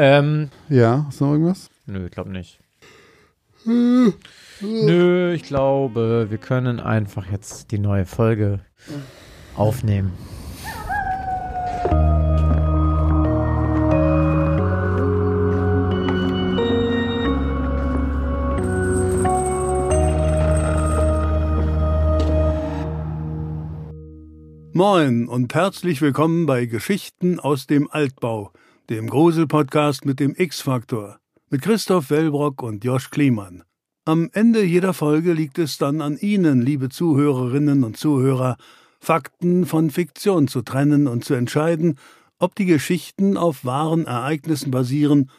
Ähm, Ja, ist noch irgendwas? nö, ich glaube nicht. nö, ich glaube, wir können einfach jetzt die neue Folge aufnehmen. Moin und herzlich willkommen bei Geschichten aus dem Altbau, dem Grusel-Podcast mit dem X-Faktor, mit Christoph Wellbrock und Josch Kliemann. Am Ende jeder Folge liegt es dann an Ihnen, liebe Zuhörerinnen und Zuhörer, Fakten von Fiktion zu trennen und zu entscheiden, ob die Geschichten auf wahren Ereignissen basieren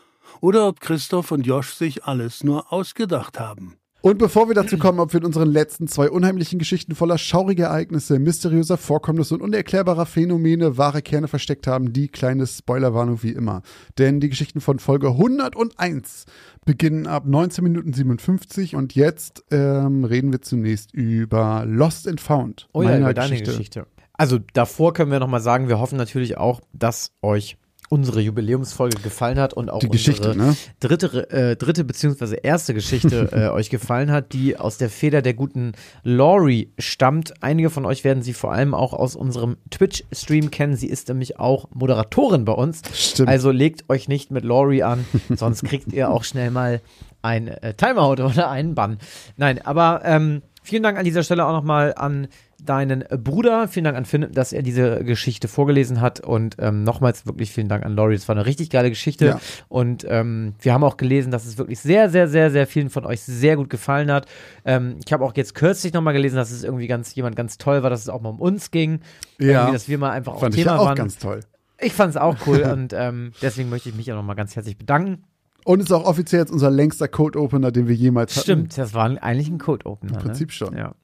oder ob Christoph und Josch sich alles nur ausgedacht haben. Und bevor wir dazu kommen, ob wir in unseren letzten zwei unheimlichen Geschichten voller schauriger Ereignisse, mysteriöser Vorkommnisse und unerklärbarer Phänomene wahre Kerne versteckt haben, die kleine Spoilerwarnung wie immer. Denn die Geschichten von Folge 101 beginnen ab 19 Minuten 57 und jetzt ähm, reden wir zunächst über Lost and Found. Oh ja, über deine Geschichte. Also davor können wir nochmal sagen, wir hoffen natürlich auch, dass euch unsere Jubiläumsfolge gefallen hat und auch Die Geschichte, unsere ne? dritte, äh, dritte beziehungsweise erste Geschichte äh, euch gefallen hat, die aus der Feder der guten Laurie stammt. Einige von euch werden sie vor allem auch aus unserem Twitch-Stream kennen. Sie ist nämlich auch Moderatorin bei uns. Stimmt. Also legt euch nicht mit Laurie an, sonst kriegt ihr auch schnell mal ein äh, Timeout oder einen Bann. Nein, aber ähm, vielen Dank an dieser Stelle auch nochmal an deinen Bruder. Vielen Dank an Finn, dass er diese Geschichte vorgelesen hat. Und ähm, nochmals wirklich vielen Dank an Laurie. Es war eine richtig geile Geschichte. Ja. Und ähm, wir haben auch gelesen, dass es wirklich sehr, sehr, sehr, sehr vielen von euch sehr gut gefallen hat. Ähm, ich habe auch jetzt kürzlich nochmal gelesen, dass es irgendwie ganz jemand ganz toll war, dass es auch mal um uns ging. Ja. Irgendwie, dass wir mal einfach Fand auch ich Thema ja auch waren. ganz toll. ich fand es auch cool und ähm, deswegen möchte ich mich auch nochmal ganz herzlich bedanken. Und ist auch offiziell jetzt unser längster Code-Opener, den wir jemals hatten. Stimmt, das war eigentlich ein Code-Opener. Im Prinzip ne? schon. Ja.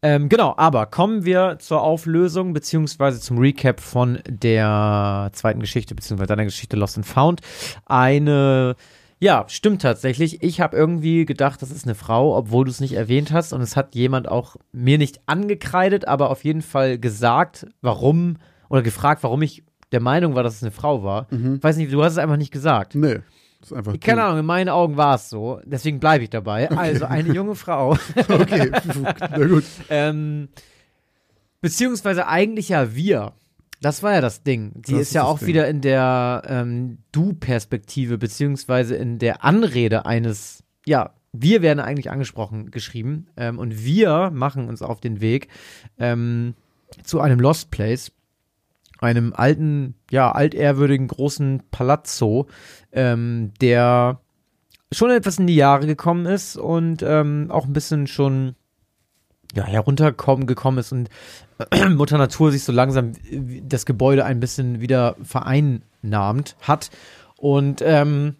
Ähm, genau, aber kommen wir zur Auflösung beziehungsweise zum Recap von der zweiten Geschichte beziehungsweise deiner Geschichte Lost and Found. Eine, ja, stimmt tatsächlich. Ich habe irgendwie gedacht, das ist eine Frau, obwohl du es nicht erwähnt hast und es hat jemand auch mir nicht angekreidet, aber auf jeden Fall gesagt, warum oder gefragt, warum ich der Meinung war, dass es eine Frau war. Mhm. Weiß nicht, du hast es einfach nicht gesagt. Nee. Das ist einfach Keine. Ahnung, in meinen Augen war es so. Deswegen bleibe ich dabei. Also eine junge Frau. Okay, na gut. ähm, beziehungsweise eigentlich ja wir. Das war ja das Ding. Die Das ist ist ja auch Ding. wieder in der ähm, Du-Perspektive, beziehungsweise in der Anrede eines, ja, wir werden eigentlich angesprochen, geschrieben. Ähm, und wir machen uns auf den Weg ähm, zu einem Lost Place, einem alten, ja, altehrwürdigen großen Palazzo, ähm, der schon etwas in die Jahre gekommen ist und ähm, auch ein bisschen schon ja, herunterkommen gekommen ist und Mutter Natur sich so langsam äh, das Gebäude ein bisschen wieder vereinnahmt hat. Und ähm,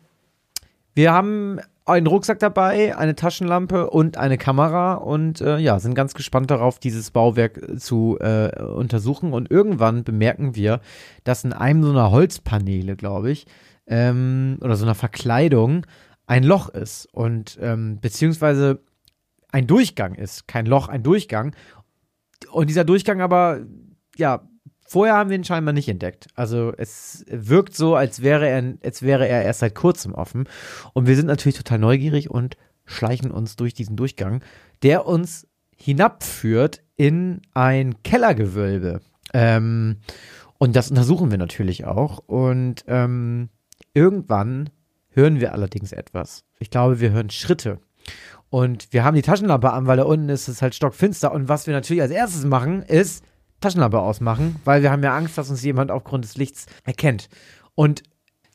wir haben einen Rucksack dabei, eine Taschenlampe und eine Kamera und äh, ja, sind ganz gespannt darauf, dieses Bauwerk zu äh, untersuchen. Und irgendwann bemerken wir, dass in einem so einer Holzpaneele, glaube ich, ähm, oder so einer Verkleidung ein Loch ist und ähm, beziehungsweise ein Durchgang ist. Kein Loch, ein Durchgang. Und dieser Durchgang aber, ja, vorher haben wir ihn scheinbar nicht entdeckt. Also es wirkt so, als wäre er, als wäre er erst seit kurzem offen. Und wir sind natürlich total neugierig und schleichen uns durch diesen Durchgang, der uns hinabführt in ein Kellergewölbe. Ähm, und das untersuchen wir natürlich auch. Und ähm, irgendwann hören wir allerdings etwas. Ich glaube, wir hören Schritte. Und wir haben die Taschenlampe an, weil da unten ist es halt stockfinster. Und was wir natürlich als erstes machen, ist Taschenlampe ausmachen, weil wir haben ja Angst, dass uns jemand aufgrund des Lichts erkennt. Und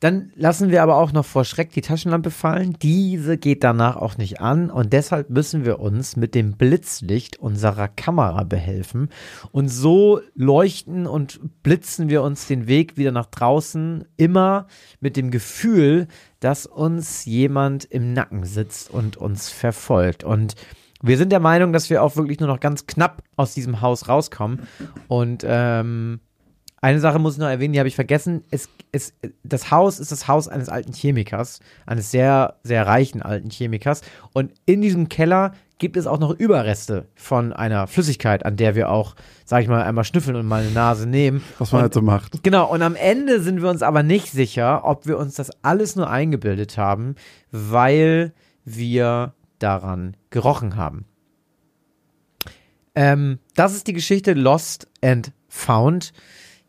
dann lassen wir aber auch noch vor Schreck die Taschenlampe fallen. Diese geht danach auch nicht an und deshalb müssen wir uns mit dem Blitzlicht unserer Kamera behelfen. Und so leuchten und blitzen wir uns den Weg wieder nach draußen, immer mit dem Gefühl, dass uns jemand im Nacken sitzt und uns verfolgt. Und wir sind der Meinung, dass wir auch wirklich nur noch ganz knapp aus diesem Haus rauskommen. Und ähm, eine Sache muss ich noch erwähnen, die habe ich vergessen. Es, es, das Haus ist das Haus eines alten Chemikers, eines sehr, sehr reichen alten Chemikers. Und in diesem Keller gibt es auch noch Überreste von einer Flüssigkeit, an der wir auch, sag ich mal, einmal schnüffeln und mal eine Nase nehmen. Was man und, halt so macht. Genau, und am Ende sind wir uns aber nicht sicher, ob wir uns das alles nur eingebildet haben, weil wir daran gerochen haben. Ähm, das ist die Geschichte Lost and Found.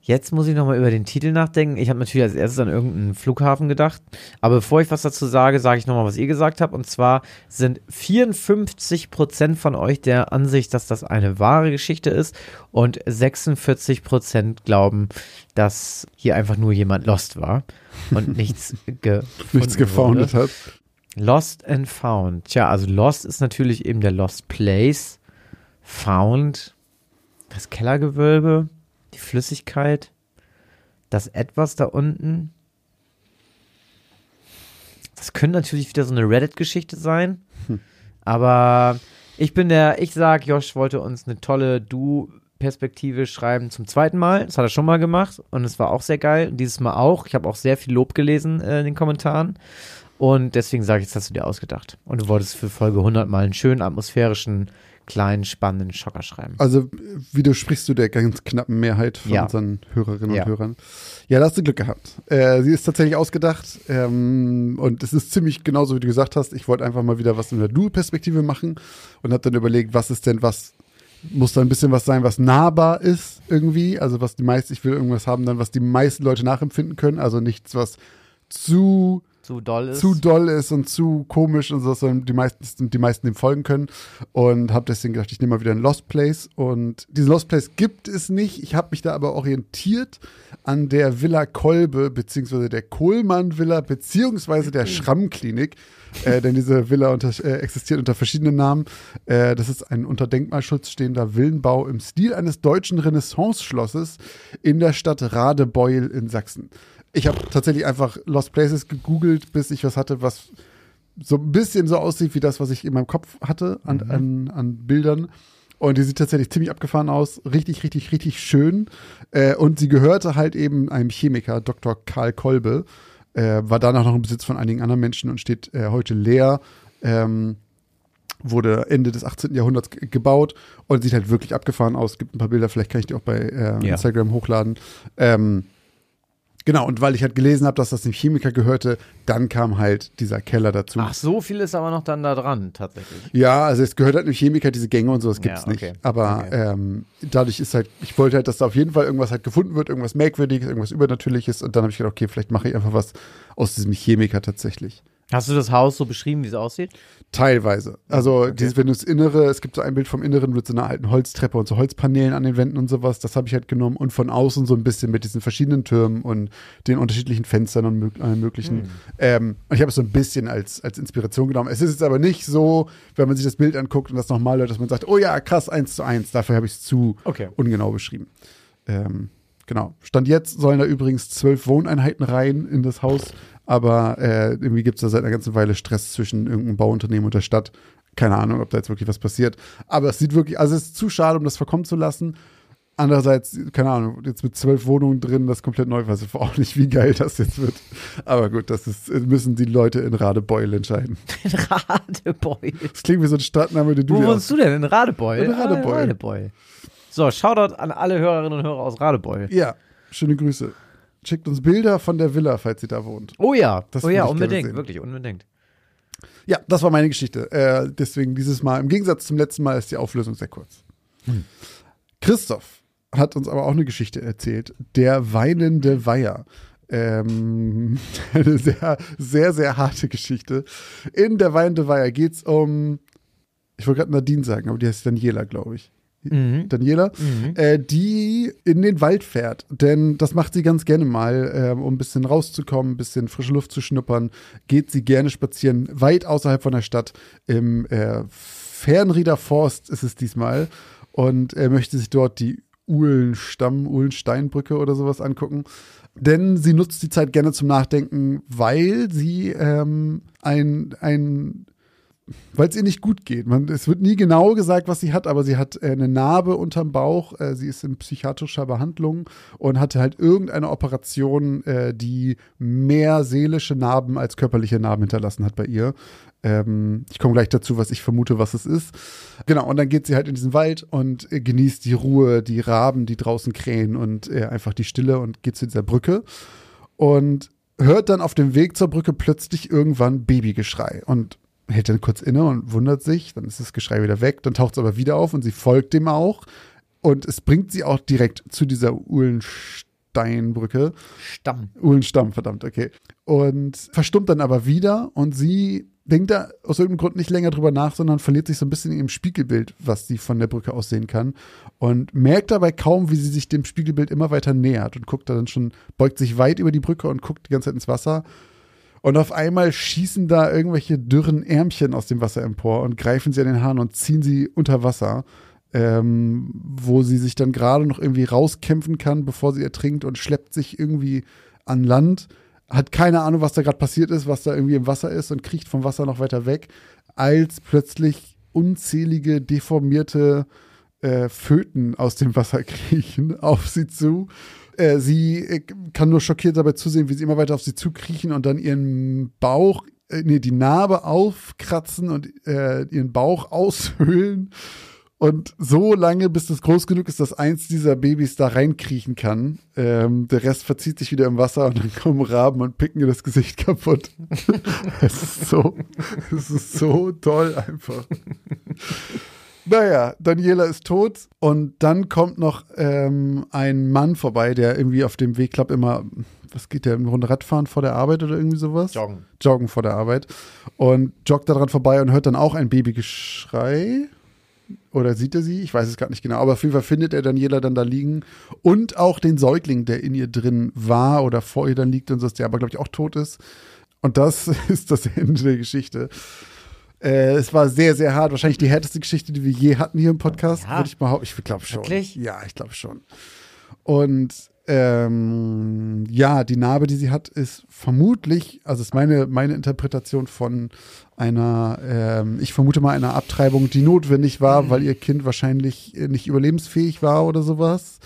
Jetzt muss ich nochmal über den Titel nachdenken. Ich habe natürlich als erstes an irgendeinen Flughafen gedacht. Aber bevor ich was dazu sage, sage ich nochmal, was ihr gesagt habt. Und zwar sind 54% von euch der Ansicht, dass das eine wahre Geschichte ist. Und 46% glauben, dass hier einfach nur jemand lost war und nichts, ge nichts gefoundet hat. Lost and Found. Tja, also Lost ist natürlich eben der Lost Place. Found, das Kellergewölbe, die Flüssigkeit, das Etwas da unten. Das könnte natürlich wieder so eine Reddit-Geschichte sein. Hm. Aber ich bin der, ich sag, Josh wollte uns eine tolle Du-Perspektive schreiben zum zweiten Mal. Das hat er schon mal gemacht und es war auch sehr geil. Und dieses Mal auch. Ich habe auch sehr viel Lob gelesen äh, in den Kommentaren. Und deswegen sage ich, jetzt hast du dir ausgedacht. Und du wolltest für Folge 100 mal einen schönen atmosphärischen kleinen, spannenden Schocker schreiben. Also widersprichst du der ganz knappen Mehrheit von Ja. unseren Hörerinnen Ja. und Hörern. Ja, da hast du Glück gehabt. Äh, sie ist tatsächlich ausgedacht ähm, und es ist ziemlich genauso, wie du gesagt hast. Ich wollte einfach mal wieder was in der Du-Perspektive machen und habe dann überlegt, was ist denn was, muss da ein bisschen was sein, was nahbar ist irgendwie. Also was die meisten, ich will irgendwas haben dann, was die meisten Leute nachempfinden können. Also nichts, was zu Zu doll ist. zu doll ist und zu komisch und so, dass die meisten, die meisten dem folgen können. Und habe deswegen gedacht, ich nehme mal wieder einen Lost Place. Und diesen Lost Place gibt es nicht. Ich habe mich da aber orientiert an der Villa Kolbe, beziehungsweise der Kohlmann Villa, beziehungsweise der Schrammklinik. Äh, denn diese Villa unter, äh, existiert unter verschiedenen Namen. Äh, das ist ein unter Denkmalschutz stehender Villenbau im Stil eines deutschen Renaissance-Schlosses in der Stadt Radebeul in Sachsen. Ich habe tatsächlich einfach Lost Places gegoogelt, bis ich was hatte, was so ein bisschen so aussieht wie das, was ich in meinem Kopf hatte an, an, an Bildern. Und die sieht tatsächlich ziemlich abgefahren aus. Richtig, richtig, richtig schön. Äh, und sie gehörte halt eben einem Chemiker, Dr. Karl Kolbe. Äh, war danach noch im Besitz von einigen anderen Menschen und steht äh, heute leer. Ähm, wurde Ende des 18. Jahrhunderts ge- gebaut und sieht halt wirklich abgefahren aus. Gibt ein paar Bilder, vielleicht kann ich die auch bei äh, Ja. Instagram hochladen. Ähm, genau, und weil ich halt gelesen habe, dass das dem Chemiker gehörte, dann kam halt dieser Keller dazu. Ach, so viel ist aber noch dann da dran, tatsächlich. Ja, also es gehört halt einem Chemiker, diese Gänge und sowas gibt's Ja, okay. nicht. Aber Okay. ähm, dadurch ist halt, ich wollte halt, dass da auf jeden Fall irgendwas halt gefunden wird, irgendwas Merkwürdiges, irgendwas Übernatürliches. Und dann habe ich gedacht, okay, vielleicht mache ich einfach was aus diesem Chemiker tatsächlich. Hast du das Haus so beschrieben, wie es aussieht? Teilweise. Also dieses, wenn du das Innere, es gibt so ein Bild vom Inneren mit so einer alten Holztreppe und so Holzpaneelen an den Wänden und sowas, das habe ich halt genommen und von außen so ein bisschen mit diesen verschiedenen Türmen und den unterschiedlichen Fenstern und mög allen möglichen. Hm. Ähm, und ich habe es so ein bisschen als, als Inspiration genommen. Es ist jetzt aber nicht so, wenn man sich das Bild anguckt und das nochmal hört, dass man sagt, oh ja, krass, eins zu eins. Dafür habe ich es zu Okay. ungenau beschrieben. Ähm, genau. Stand jetzt sollen da übrigens zwölf Wohneinheiten rein in das Haus, aber äh, irgendwie gibt es da seit einer ganzen Weile Stress zwischen irgendeinem Bauunternehmen und der Stadt. Keine Ahnung, ob da jetzt wirklich was passiert. Aber es sieht wirklich, also es ist zu schade, um das verkommen zu lassen. Andererseits, keine Ahnung, jetzt mit zwölf Wohnungen drin, das komplett neu, weiß ich auch nicht, wie geil das jetzt wird. Aber gut, das ist, müssen die Leute in Radebeul entscheiden. In Radebeul. Das klingt wie so ein Stadtname, den du Wo wohnst du denn? In Radebeul? In Radebeul. Ah, Radebeul. So, Shoutout an alle Hörerinnen und Hörer aus Radebeul. Ja, schöne Grüße. Schickt uns Bilder von der Villa, falls sie da wohnt. Oh ja, Das oh ja, unbedingt, wirklich unbedingt. Ja, das war meine Geschichte. Äh, deswegen dieses Mal, im Gegensatz zum letzten Mal, ist die Auflösung sehr kurz. Christoph hat uns aber auch eine Geschichte erzählt. Der weinende Weiher. Ähm, eine sehr, sehr, sehr harte Geschichte. In der weinende Weiher geht es um, ich wollte gerade Nadine sagen, aber die heißt Daniela, glaube ich. Mhm. Daniela, Mhm. äh, die in den Wald fährt. Denn das macht sie ganz gerne mal, ähm, um ein bisschen rauszukommen, ein bisschen frische Luft zu schnuppern. Geht sie gerne spazieren, weit außerhalb von der Stadt. Im äh, Fernrieder Forst ist es diesmal. Und er möchte sich dort die Uhlenstamm, Uhlensteinbrücke oder sowas angucken. Denn sie nutzt die Zeit gerne zum Nachdenken, weil sie ähm, ein, ein weil es ihr nicht gut geht. Man, es wird nie genau gesagt, was sie hat, aber sie hat äh, eine Narbe unterm Bauch. Äh, sie ist in psychiatrischer Behandlung und hatte halt irgendeine Operation, äh, die mehr seelische Narben als körperliche Narben hinterlassen hat bei ihr. Ähm, ich komme gleich dazu, was ich vermute, was es ist. Genau, und dann geht sie halt in diesen Wald und äh, genießt die Ruhe, die Raben, die draußen krähen und äh, einfach die Stille und geht zu dieser Brücke. Und hört dann auf dem Weg zur Brücke plötzlich irgendwann Babygeschrei und hält dann kurz inne und wundert sich, dann ist das Geschrei wieder weg, dann taucht es aber wieder auf und sie folgt dem auch und es bringt sie auch direkt zu dieser Uhlensteinbrücke. Stamm. Uhlenstamm, verdammt, okay. Und verstummt dann aber wieder und sie denkt da aus irgendeinem Grund nicht länger drüber nach, sondern verliert sich so ein bisschen in ihrem Spiegelbild, was sie von der Brücke aus sehen kann. Und merkt dabei kaum, wie sie sich dem Spiegelbild immer weiter nähert und guckt da dann schon, beugt sich weit über die Brücke und guckt die ganze Zeit ins Wasser. Und auf einmal schießen da irgendwelche dürren Ärmchen aus dem Wasser empor und greifen sie an den Haaren und ziehen sie unter Wasser, ähm, wo sie sich dann gerade noch irgendwie rauskämpfen kann, bevor sie ertrinkt und schleppt sich irgendwie an Land hat keine Ahnung, was da gerade passiert ist, was da irgendwie im Wasser ist und kriecht vom Wasser noch weiter weg, als plötzlich unzählige deformierte äh, Föten aus dem Wasser kriechen auf sie zu. Äh, sie äh, kann nur schockiert dabei zusehen, wie sie immer weiter auf sie zukriechen und dann ihren Bauch, äh, nee, die Narbe aufkratzen und äh, ihren Bauch aushöhlen und so lange, bis es groß genug ist, dass eins dieser Babys da reinkriechen kann. Ähm, der Rest verzieht sich wieder im Wasser und dann kommen Raben und picken ihr das Gesicht kaputt. es ist so, es ist so toll einfach. Naja, Daniela ist tot und dann kommt noch ähm, ein Mann vorbei, der irgendwie auf dem Weg klappt immer, was geht der, eine Runde Radfahren vor der Arbeit oder irgendwie sowas? Joggen. Joggen vor der Arbeit und joggt daran vorbei und hört dann auch ein Babygeschrei oder sieht er sie? Ich weiß es gar nicht genau. Aber auf jeden Fall findet er Daniela dann da liegen und auch den Säugling, der in ihr drin war oder vor ihr dann liegt und so, der aber, glaube ich, auch tot ist. Und das ist das Ende der Geschichte. Äh, es war sehr, sehr hart. Wahrscheinlich die härteste Geschichte, die wir je hatten hier im Podcast. Ja. Würde ich behaupten. Ich glaube schon. Wirklich? Ja, ich glaube schon. Und ähm, ja, die Narbe, die sie hat, ist vermutlich, also ist meine, meine Interpretation von einer, ähm, ich vermute mal einer Abtreibung, die notwendig war, Mhm. weil ihr Kind wahrscheinlich nicht überlebensfähig war oder sowas.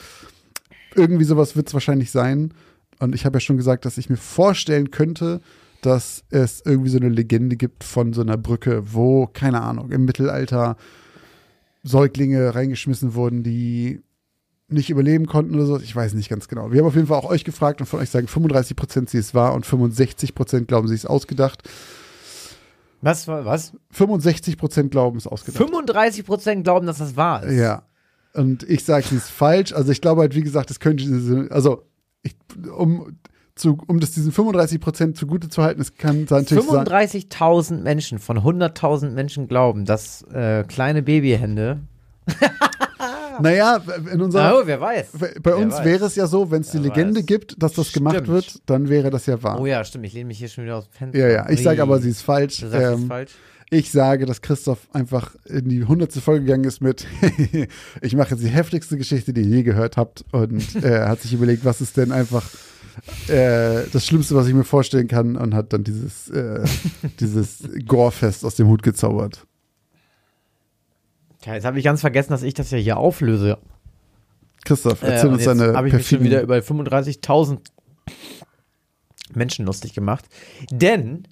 Irgendwie sowas wird es wahrscheinlich sein. Und ich habe ja schon gesagt, dass ich mir vorstellen könnte, dass es irgendwie so eine Legende gibt von so einer Brücke, wo, keine Ahnung, im Mittelalter Säuglinge reingeschmissen wurden, die nicht überleben konnten oder so. Ich weiß nicht ganz genau. Wir haben auf jeden Fall auch euch gefragt und von euch sagen 35 Prozent sie es wahr und 65 Prozent glauben sie es ausgedacht. Was, was? 65 Prozent glauben es ausgedacht. 35 Prozent glauben, dass das wahr ist. Ja. Und ich sage, sie ist falsch. Also ich glaube halt, wie gesagt, es könnte, also ich, um, zu, um das diesen 35 Prozent zugute zu halten, es kann natürlich sein. 35.000 Menschen von 100.000 Menschen glauben, dass äh, kleine Babyhände. Naja, in unserer, Oh, wer weiß. bei uns weiß. wäre es ja so, wenn es die Legende weiß. gibt, dass das gemacht Stimmt. wird, dann wäre das ja wahr. Oh ja, stimmt. Ich lehne mich hier schon wieder aus dem Fenster. Ja, ja. Ich sage aber, sie ist falsch. Du sagst, sie ist Ähm, falsch. Ich sage, dass Christoph einfach in die hundertste Folge gegangen ist mit, ich mache jetzt die heftigste Geschichte, die ihr je gehört habt und äh, hat sich überlegt, was ist denn einfach äh, das Schlimmste, was ich mir vorstellen kann und hat dann dieses, äh, dieses Gorefest aus dem Hut gezaubert. Tja, jetzt habe ich ganz vergessen, dass ich das ja hier auflöse. Christoph, Äh, erzähl und uns deine habe ich mich schon wieder über 35.000 Menschen lustig gemacht. Denn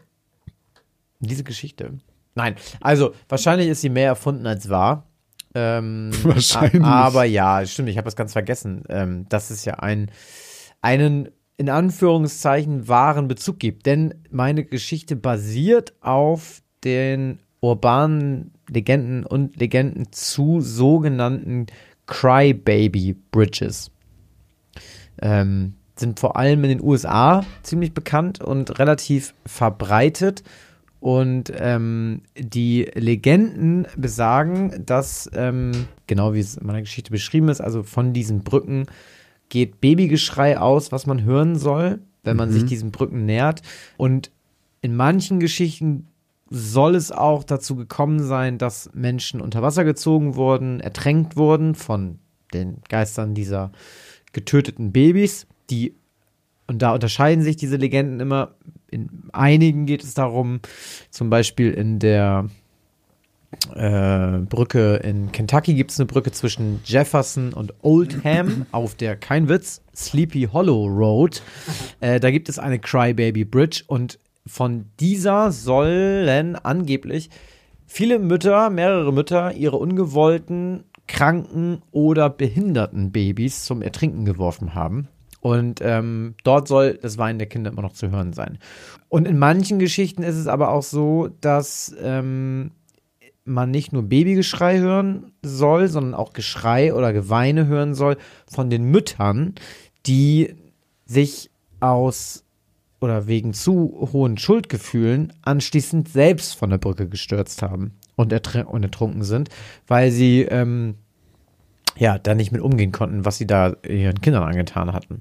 diese Geschichte. Nein, also wahrscheinlich ist sie mehr erfunden als wahr. Ähm, Wahrscheinlich. Aber ja, stimmt, ich habe das ganz vergessen, ähm, dass es ja ein, einen in Anführungszeichen wahren Bezug gibt. Denn meine Geschichte basiert auf den urbanen Legenden und Legenden zu sogenannten Crybaby Bridges. Ähm, sind vor allem in den USA ziemlich bekannt und relativ verbreitet. Und ähm, die Legenden besagen, dass, ähm, genau wie es in meiner Geschichte beschrieben ist, also von diesen Brücken geht Babygeschrei aus, was man hören soll, wenn man sich diesen Brücken nähert. Und in manchen Geschichten soll es auch dazu gekommen sein, dass Menschen unter Wasser gezogen wurden, ertränkt wurden von den Geistern dieser getöteten Babys, die und da unterscheiden sich diese Legenden immer. In einigen geht es darum, zum Beispiel in der äh, Brücke in Kentucky gibt es eine Brücke zwischen Jefferson und Oldham auf der, kein Witz, Sleepy Hollow Road. Äh, da gibt es eine Crybaby Bridge und von dieser sollen angeblich viele Mütter, mehrere Mütter, ihre ungewollten, kranken oder behinderten Babys zum Ertrinken geworfen haben. Und ähm, dort soll das Weinen der Kinder immer noch zu hören sein. Und in manchen Geschichten ist es aber auch so, dass ähm, man nicht nur Babygeschrei hören soll, sondern auch Geschrei oder Geweine hören soll von den Müttern, die sich aus oder wegen zu hohen Schuldgefühlen anschließend selbst von der Brücke gestürzt haben und, und ertrunken sind, weil sie ähm, ja da nicht mit umgehen konnten, was sie da ihren Kindern angetan hatten.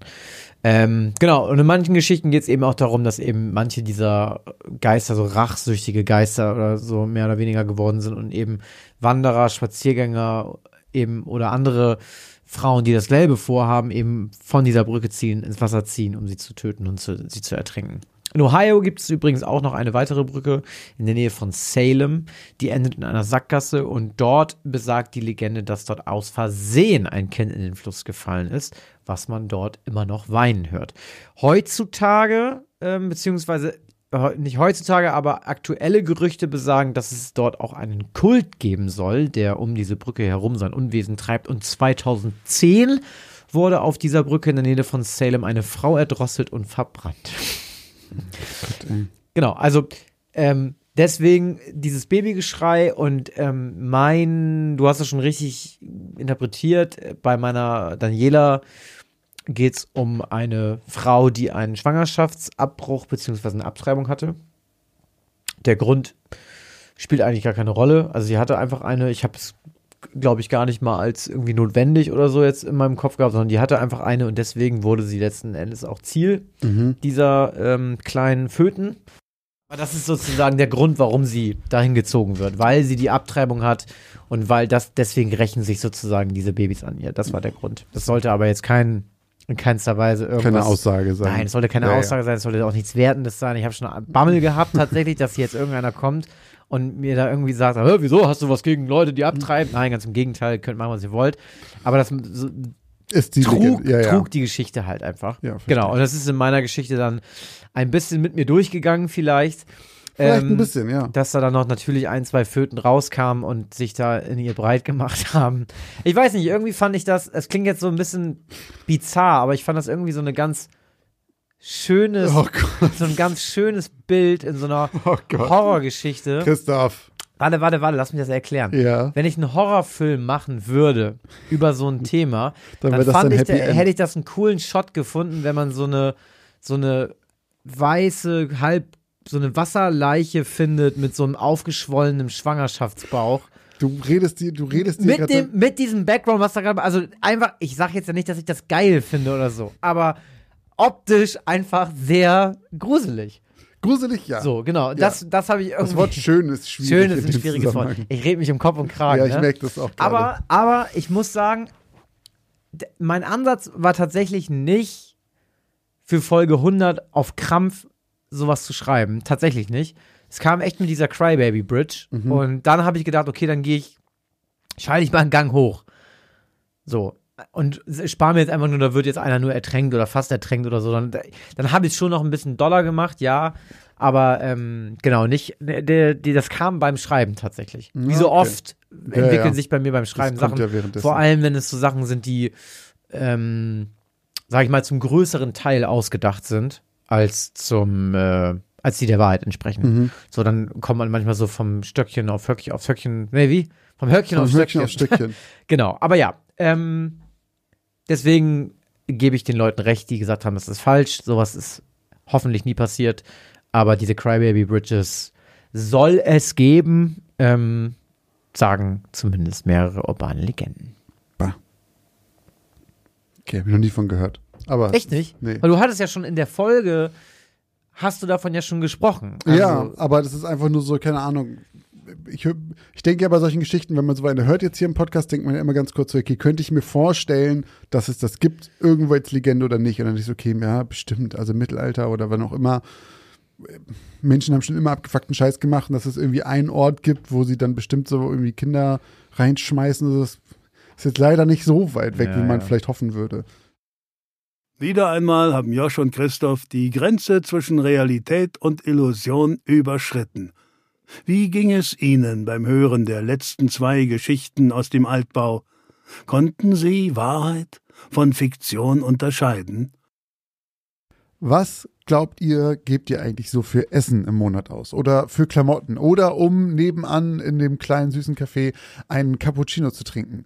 Ähm, genau, und in manchen Geschichten geht es eben auch darum, dass eben manche dieser Geister, so rachsüchtige Geister oder so mehr oder weniger geworden sind und eben Wanderer, Spaziergänger eben oder andere Frauen, die dasselbe vorhaben, eben von dieser Brücke ziehen, ins Wasser ziehen, um sie zu töten und zu, sie zu ertrinken. In Ohio gibt es übrigens auch noch eine weitere Brücke in der Nähe von Salem, die endet in einer Sackgasse und dort besagt die Legende, dass dort aus Versehen ein Kind in den Fluss gefallen ist was man dort immer noch weinen hört. Heutzutage, ähm, beziehungsweise nicht heutzutage, aber aktuelle Gerüchte besagen, dass es dort auch einen Kult geben soll, der um diese Brücke herum sein Unwesen treibt. Und 2010 wurde auf dieser Brücke in der Nähe von Salem eine Frau erdrosselt und verbrannt. Genau, also ähm, deswegen dieses Babygeschrei und ähm, mein, du hast es schon richtig interpretiert, bei meiner Daniela geht es um eine Frau, die einen Schwangerschaftsabbruch bzw. eine Abtreibung hatte. Der Grund spielt eigentlich gar keine Rolle. Also sie hatte einfach eine, ich habe es, glaube ich, gar nicht mal als irgendwie notwendig oder so jetzt in meinem Kopf gehabt, sondern die hatte einfach eine und deswegen wurde sie letzten Endes auch Ziel mhm. dieser ähm, kleinen Föten. Aber das ist sozusagen der Grund, warum sie dahin gezogen wird, weil sie die Abtreibung hat und weil das deswegen rächen sich sozusagen diese Babys an ihr. Das war der Grund. Das sollte aber jetzt kein in keinster Weise irgendwas. Keine Aussage sein. Nein, es sollte keine ja, Aussage ja. sein, es sollte auch nichts Wertendes sein. Ich habe schon Bammel gehabt, tatsächlich, dass hier jetzt irgendeiner kommt und mir da irgendwie sagt, wieso hast du was gegen Leute, die abtreiben? Nein, ganz im Gegenteil, könnt machen, was ihr wollt. Aber das so, ist die trug, ja, trug die Geschichte halt einfach. Ja, genau, und das ist in meiner Geschichte dann ein bisschen mit mir durchgegangen vielleicht. Vielleicht ähm, ein bisschen, ja. Dass da dann noch natürlich ein, zwei Föten rauskamen und sich da in ihr breit gemacht haben. Ich weiß nicht, irgendwie fand ich das, es klingt jetzt so ein bisschen bizarr, aber ich fand das irgendwie so eine ganz schönes, oh so ein ganz schönes Bild in so einer oh Horrorgeschichte. Christoph. Warte, warte, warte, lass mich das erklären. Ja. Wenn ich einen Horrorfilm machen würde über so ein Thema, dann, dann fand ich, hätte ich das einen coolen Shot gefunden, wenn man so eine, so eine weiße, halb so eine Wasserleiche findet mit so einem aufgeschwollenen Schwangerschaftsbauch. Du redest die, du redest die mit dem, mit diesem Background, was da gerade, also einfach, ich sag jetzt ja nicht, dass ich das geil finde oder so, aber optisch einfach sehr gruselig. Gruselig, ja. So, genau. Ja. Das, das habe ich irgendwie. Das Wort schön ist schwierig. Schön ist ein schwieriges Wort. Ich rede mich im Kopf und Kragen. Ja, ich ne? merke das auch. Gerade. Aber, aber ich muss sagen, mein Ansatz war tatsächlich nicht für Folge 100 auf Krampf sowas zu schreiben. Tatsächlich nicht. Es kam echt mit dieser Crybaby Bridge. Mhm. Und dann habe ich gedacht, okay, dann gehe ich, schalte ich mal einen Gang hoch. So. Und spare mir jetzt einfach nur, da wird jetzt einer nur ertränkt oder fast ertränkt oder so. Dann, dann habe ich schon noch ein bisschen Dollar gemacht, ja. Aber ähm, genau, nicht, der, der, das kam beim Schreiben tatsächlich. Wie so okay. oft entwickeln ja, ja. sich bei mir beim Schreiben Sachen. Ja vor allem, wenn es so Sachen sind, die, ähm, sag ich mal, zum größeren Teil ausgedacht sind als zum, äh, als die der Wahrheit entsprechen. Mhm. So, dann kommt man manchmal so vom Stöckchen auf Höckchen, auf Höckchen, nee, wie? Vom Höckchen auf Stöckchen. Auf Stöckchen. genau, aber ja, ähm, deswegen gebe ich den Leuten recht, die gesagt haben, das ist falsch, sowas ist hoffentlich nie passiert, aber diese Crybaby Bridges soll es geben, ähm, sagen zumindest mehrere urbane Legenden. Bah. Okay, hab ich noch nie von gehört. Aber Echt nicht? Nee. Weil du hattest ja schon in der Folge, hast du davon ja schon gesprochen. Also ja, aber das ist einfach nur so, keine Ahnung. Ich, ich denke ja bei solchen Geschichten, wenn man so eine hört jetzt hier im Podcast, denkt man ja immer ganz kurz so, okay, könnte ich mir vorstellen, dass es das gibt, irgendwo als Legende oder nicht? Und dann ist so, okay, ja, bestimmt, also Mittelalter oder wann auch immer Menschen haben schon immer abgefuckten Scheiß gemacht und dass es irgendwie einen Ort gibt, wo sie dann bestimmt so irgendwie Kinder reinschmeißen. Das ist jetzt leider nicht so weit weg, Ja, wie man ja. vielleicht hoffen würde. Wieder einmal haben Josch und Christoph die Grenze zwischen Realität und Illusion überschritten. Wie ging es Ihnen beim Hören der letzten zwei Geschichten aus dem Altbau? Konnten Sie Wahrheit von Fiktion unterscheiden? Was glaubt ihr, gebt ihr eigentlich so für Essen im Monat aus? Oder für Klamotten? Oder um nebenan in dem kleinen süßen Café einen Cappuccino zu trinken?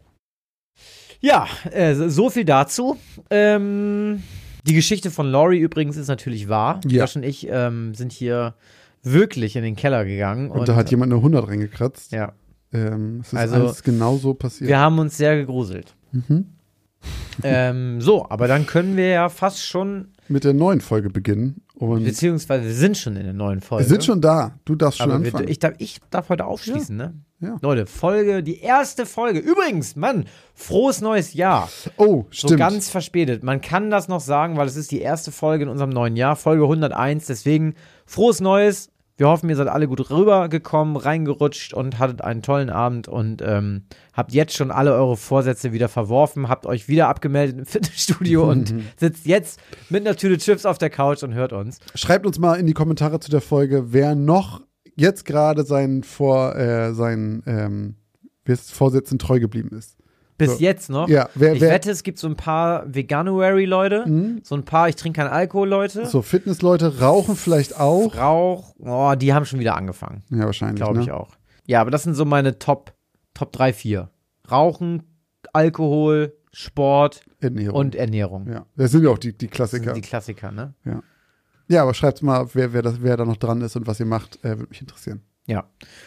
Ja, äh, so viel dazu. Ähm, die Geschichte von Laurie übrigens ist natürlich wahr. Ja. Josh und ich ähm, sind hier wirklich in den Keller gegangen. Und, da hat jemand eine 100 reingekratzt. Ja, Ähm, es ist Also, alles genau so passiert. wir haben uns sehr gegruselt. Mhm. ähm, so, aber dann können wir ja fast schon, Mit der neuen Folge beginnen. Und beziehungsweise wir sind schon in der neuen Folge. wir sind schon da. Du darfst schon aber wir, anfangen. ich, darf, ich darf heute aufschließen, ne? Ja. Leute, Folge, die erste Folge. Übrigens, Mann, frohes neues Jahr. oh, So stimmt. ganz verspätet. Man kann das noch sagen, weil es ist die erste Folge in unserem neuen Jahr, Folge 101. Deswegen frohes Neues. Wir hoffen, ihr seid alle gut rübergekommen, reingerutscht und hattet einen tollen Abend und ähm, habt jetzt schon alle eure Vorsätze wieder verworfen, habt euch wieder abgemeldet im Fitnessstudio und sitzt jetzt mit einer Tüte Chips auf der Couch und hört uns. Schreibt uns mal in die Kommentare zu der Folge, wer noch jetzt gerade seinen Vor, äh, seinen ähm, Vorsätzen treu geblieben ist. Bis So. jetzt noch. Ja, wer, ich wer wette, es gibt so ein paar Veganuary-Leute, so ein paar Ich trinke keinen Alkohol-Leute. so Fitnessleute rauchen vielleicht auch. Rauch, oh, die haben schon wieder angefangen. Ja, wahrscheinlich. Glaube ne? ich auch. Ja, aber das sind so meine Top, Top 3, 4. Rauchen, Alkohol, Sport Ernährung. und Ernährung. ja, das sind ja auch die, die Das Klassiker. sind die Klassiker, ne? ja, aber schreibt mal, wer, wer, das, wer da noch dran ist und was ihr macht, äh, würde mich interessieren. Ja.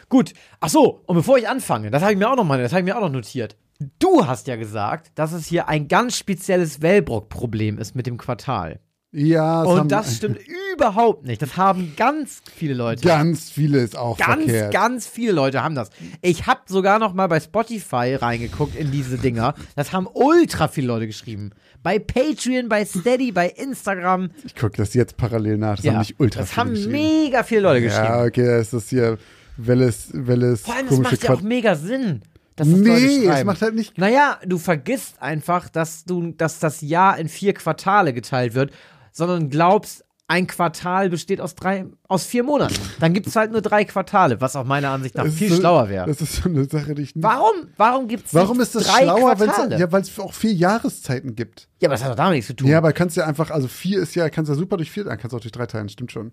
Gut. Ach so, und bevor ich anfange, das habe ich mir auch noch mal, das habe ich mir auch noch notiert. Du hast ja gesagt, dass es hier ein ganz spezielles Wellbrock-Problem ist mit dem Quartal. Ja, haben Und das stimmt überhaupt nicht. Das haben ganz viele Leute. ganz viele ist auch Ganz, verkehrt. ganz viele Leute haben das. Ich habe sogar noch mal bei Spotify reingeguckt in diese Dinger. Das haben ultra viele Leute geschrieben. Bei Patreon, bei Steady, bei Instagram. ich gucke das jetzt parallel nach. Das haben nicht ultra das viele haben geschrieben. mega viele Leute geschrieben. Ja, okay, das ist hier Welles, Welles Vor allem, das macht ja auch mega Sinn. Dass das Nee, es macht halt nicht. Naja, du vergisst einfach, dass du, dass das Jahr in vier Quartale geteilt wird, sondern glaubst, ein Quartal besteht aus drei, aus vier Monaten. Dann gibt es halt nur drei Quartale, was auch meiner Ansicht nach Das viel so, schlauer wäre. Das ist so eine Sache, die ich nicht. Warum? Warum gibt es Warum ist das drei schlauer, wenn Quartale? es ja, weil es auch vier Jahreszeiten gibt? Ja, aber das hat doch damit nichts zu tun. Ja, aber kannst ja einfach, also vier ist ja, kannst ja super durch vier, dann kannst du auch durch drei teilen, stimmt schon.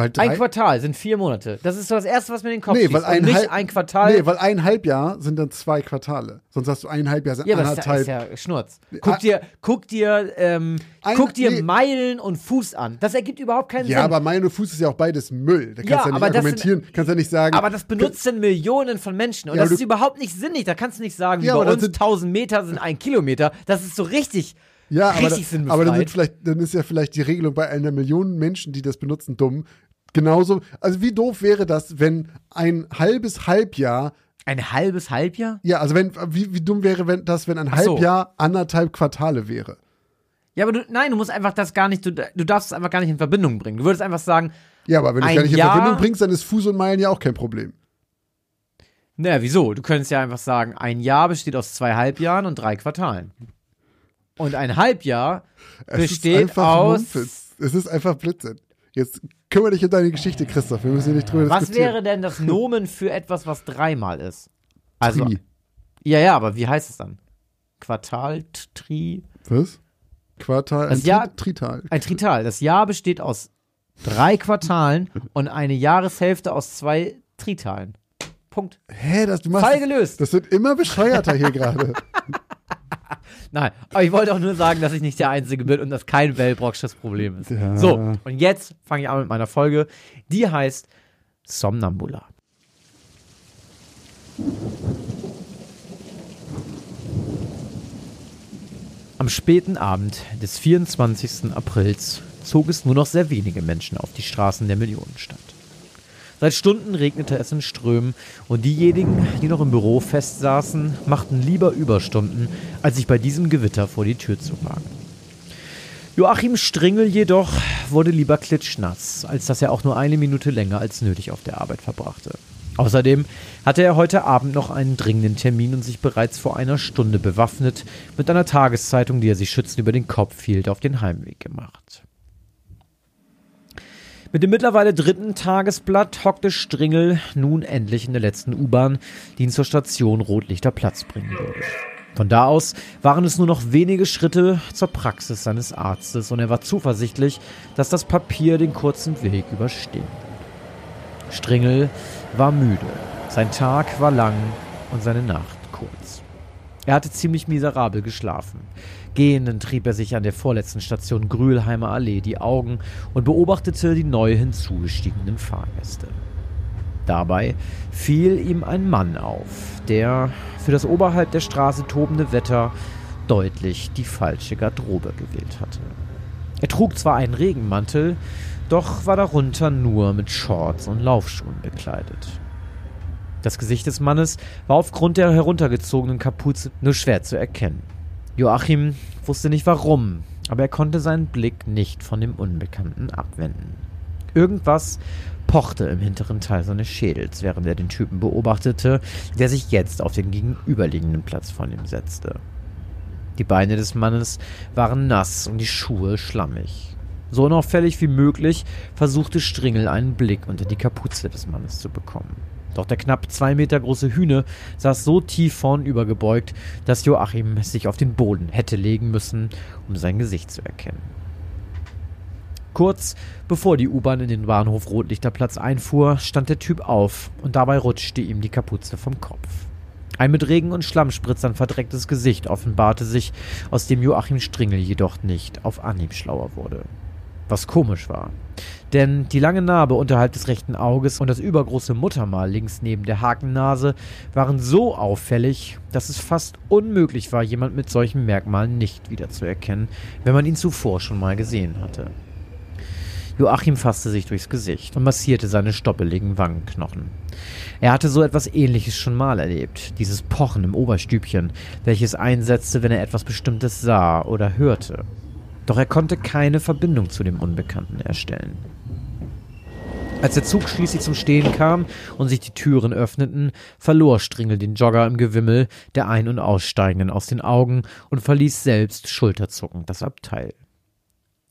Ein Quartal sind vier Monate. Das ist so das Erste, was mir in den Kopf nee, weil ein nicht ein Quartal. Nee, weil ein Halbjahr sind dann zwei Quartale. Sonst hast du ein Halbjahr sind ja, das ist ja, anderthalb. ist ja Schnurz. Guck Ah. dir, guck dir, ähm, Ein- guck dir nee. Meilen und Fuß an. Das ergibt überhaupt keinen ja, Sinn. aber Mein und Fuß ist ja auch beides Müll. Da kannst Ja, du ja nicht aber das argumentieren, kannst ja nicht sagen. Aber das benutzen Millionen von Menschen. Und Ja, das ist überhaupt nicht sinnig. Da kannst du nicht sagen, Ja, bei das uns sind- 1000 Meter sind ein Kilometer. Das ist so richtig, ja, aber, da, aber dann, sind dann ist ja vielleicht die Regelung bei einer Million Menschen, die das benutzen, dumm. Genauso, also wie doof wäre das, wenn ein halbes Halbjahr Ein halbes Halbjahr? Ja, also wenn, wie, wie dumm wäre wenn das, wenn ein so. Halbjahr anderthalb Quartale wäre? Ja, aber du, nein, du musst einfach das gar nicht, du, du darfst es einfach gar nicht in Verbindung bringen. Du würdest einfach sagen, Ja, aber wenn du es gar nicht in Jahr- Verbindung bringst, dann ist Fuß und Meilen ja auch kein Problem. naja, wieso? Du könntest ja einfach sagen, ein Jahr besteht aus zwei Halbjahren und drei Quartalen. Und ein Halbjahr Es besteht aus. Mumpitz. Es ist einfach Blödsinn. Jetzt kümmere dich um deine Geschichte, Christoph. Wir müssen hier nicht drüber Was diskutieren. wäre denn das Nomen für etwas, was dreimal ist? Also, Tri. ja, ja, aber wie heißt es dann? Quartal, Tri, Was? Quartal, Das ein Jahr- Tri Trital. ein Trital. Das Jahr besteht aus drei Quartalen und eine Jahreshälfte aus zwei Tritalen. Punkt. Hä, das, du machst, Fall gelöst. das wird immer bescheuerter hier gerade. Nein, aber ich wollte auch nur sagen, dass ich nicht der Einzige bin und dass kein Wellbrocksches Problem ist. Ja. So, und jetzt fange ich an mit meiner Folge. Die heißt Somnambula. Am späten Abend des 24. Aprils zog es nur noch sehr wenige Menschen auf die Straßen der Millionenstadt. Seit Stunden regnete es in Strömen und diejenigen, die noch im Büro festsaßen, machten lieber Überstunden, als sich bei diesem Gewitter vor die Tür zu wagen. Joachim Stringel jedoch wurde lieber klitschnass, als dass er auch nur eine Minute länger als nötig auf der Arbeit verbrachte. Außerdem hatte er heute Abend noch einen dringenden Termin und sich bereits vor einer Stunde bewaffnet mit einer Tageszeitung, die er sich schützend über den Kopf hielt, auf den Heimweg gemacht. Mit dem mittlerweile dritten Tagesblatt hockte Stringel nun endlich in der letzten U-Bahn, die ihn zur Station Rotlichter Platz bringen würde. Von da aus waren es nur noch wenige Schritte zur Praxis seines Arztes und er war zuversichtlich, dass das Papier den kurzen Weg überstehen. Stringel war müde. Sein Tag war lang und seine Nacht kurz. Er hatte ziemlich miserabel geschlafen. Gehenden trieb er sich an der vorletzten Station Grühlheimer Allee die Augen und beobachtete die neu hinzugestiegenen Fahrgäste. Dabei fiel ihm ein Mann auf, der für das oberhalb der Straße tobende Wetter deutlich die falsche Garderobe gewählt hatte. Er trug zwar einen Regenmantel, doch war darunter nur mit Shorts und Laufschuhen bekleidet. Das Gesicht des Mannes war aufgrund der heruntergezogenen Kapuze nur schwer zu erkennen. Joachim wusste nicht warum, aber er konnte seinen Blick nicht von dem Unbekannten abwenden. Irgendwas pochte im hinteren Teil seines Schädels, während er den Typen beobachtete, der sich jetzt auf den gegenüberliegenden Platz von ihm setzte. Die Beine des Mannes waren nass und die Schuhe schlammig. So unauffällig wie möglich versuchte Stringel einen Blick unter die Kapuze des Mannes zu bekommen. Doch der knapp zwei Meter große Hühne saß so tief vornüber gebeugt, dass Joachim sich auf den Boden hätte legen müssen, um sein Gesicht zu erkennen. Kurz bevor die U-Bahn in den Bahnhof Rotlichterplatz einfuhr, stand der Typ auf und dabei rutschte ihm die Kapuze vom Kopf. Ein mit Regen und Schlammspritzern verdrecktes Gesicht offenbarte sich, aus dem Joachim Stringel jedoch nicht auf Anhieb schlauer wurde. Was komisch war. Denn die lange Narbe unterhalb des rechten Auges und das übergroße Muttermal links neben der Hakennase waren so auffällig, dass es fast unmöglich war, jemand mit solchen Merkmalen nicht wiederzuerkennen, wenn man ihn zuvor schon mal gesehen hatte. Joachim fasste sich durchs Gesicht und massierte seine stoppeligen Wangenknochen. Er hatte so etwas ähnliches schon mal erlebt, dieses Pochen im Oberstübchen, welches einsetzte, wenn er etwas Bestimmtes sah oder hörte. Doch er konnte keine Verbindung zu dem Unbekannten erstellen. Als der Zug schließlich zum Stehen kam und sich die Türen öffneten, verlor Stringel den Jogger im Gewimmel der Ein- und Aussteigenden aus den Augen und verließ selbst schulterzuckend das Abteil.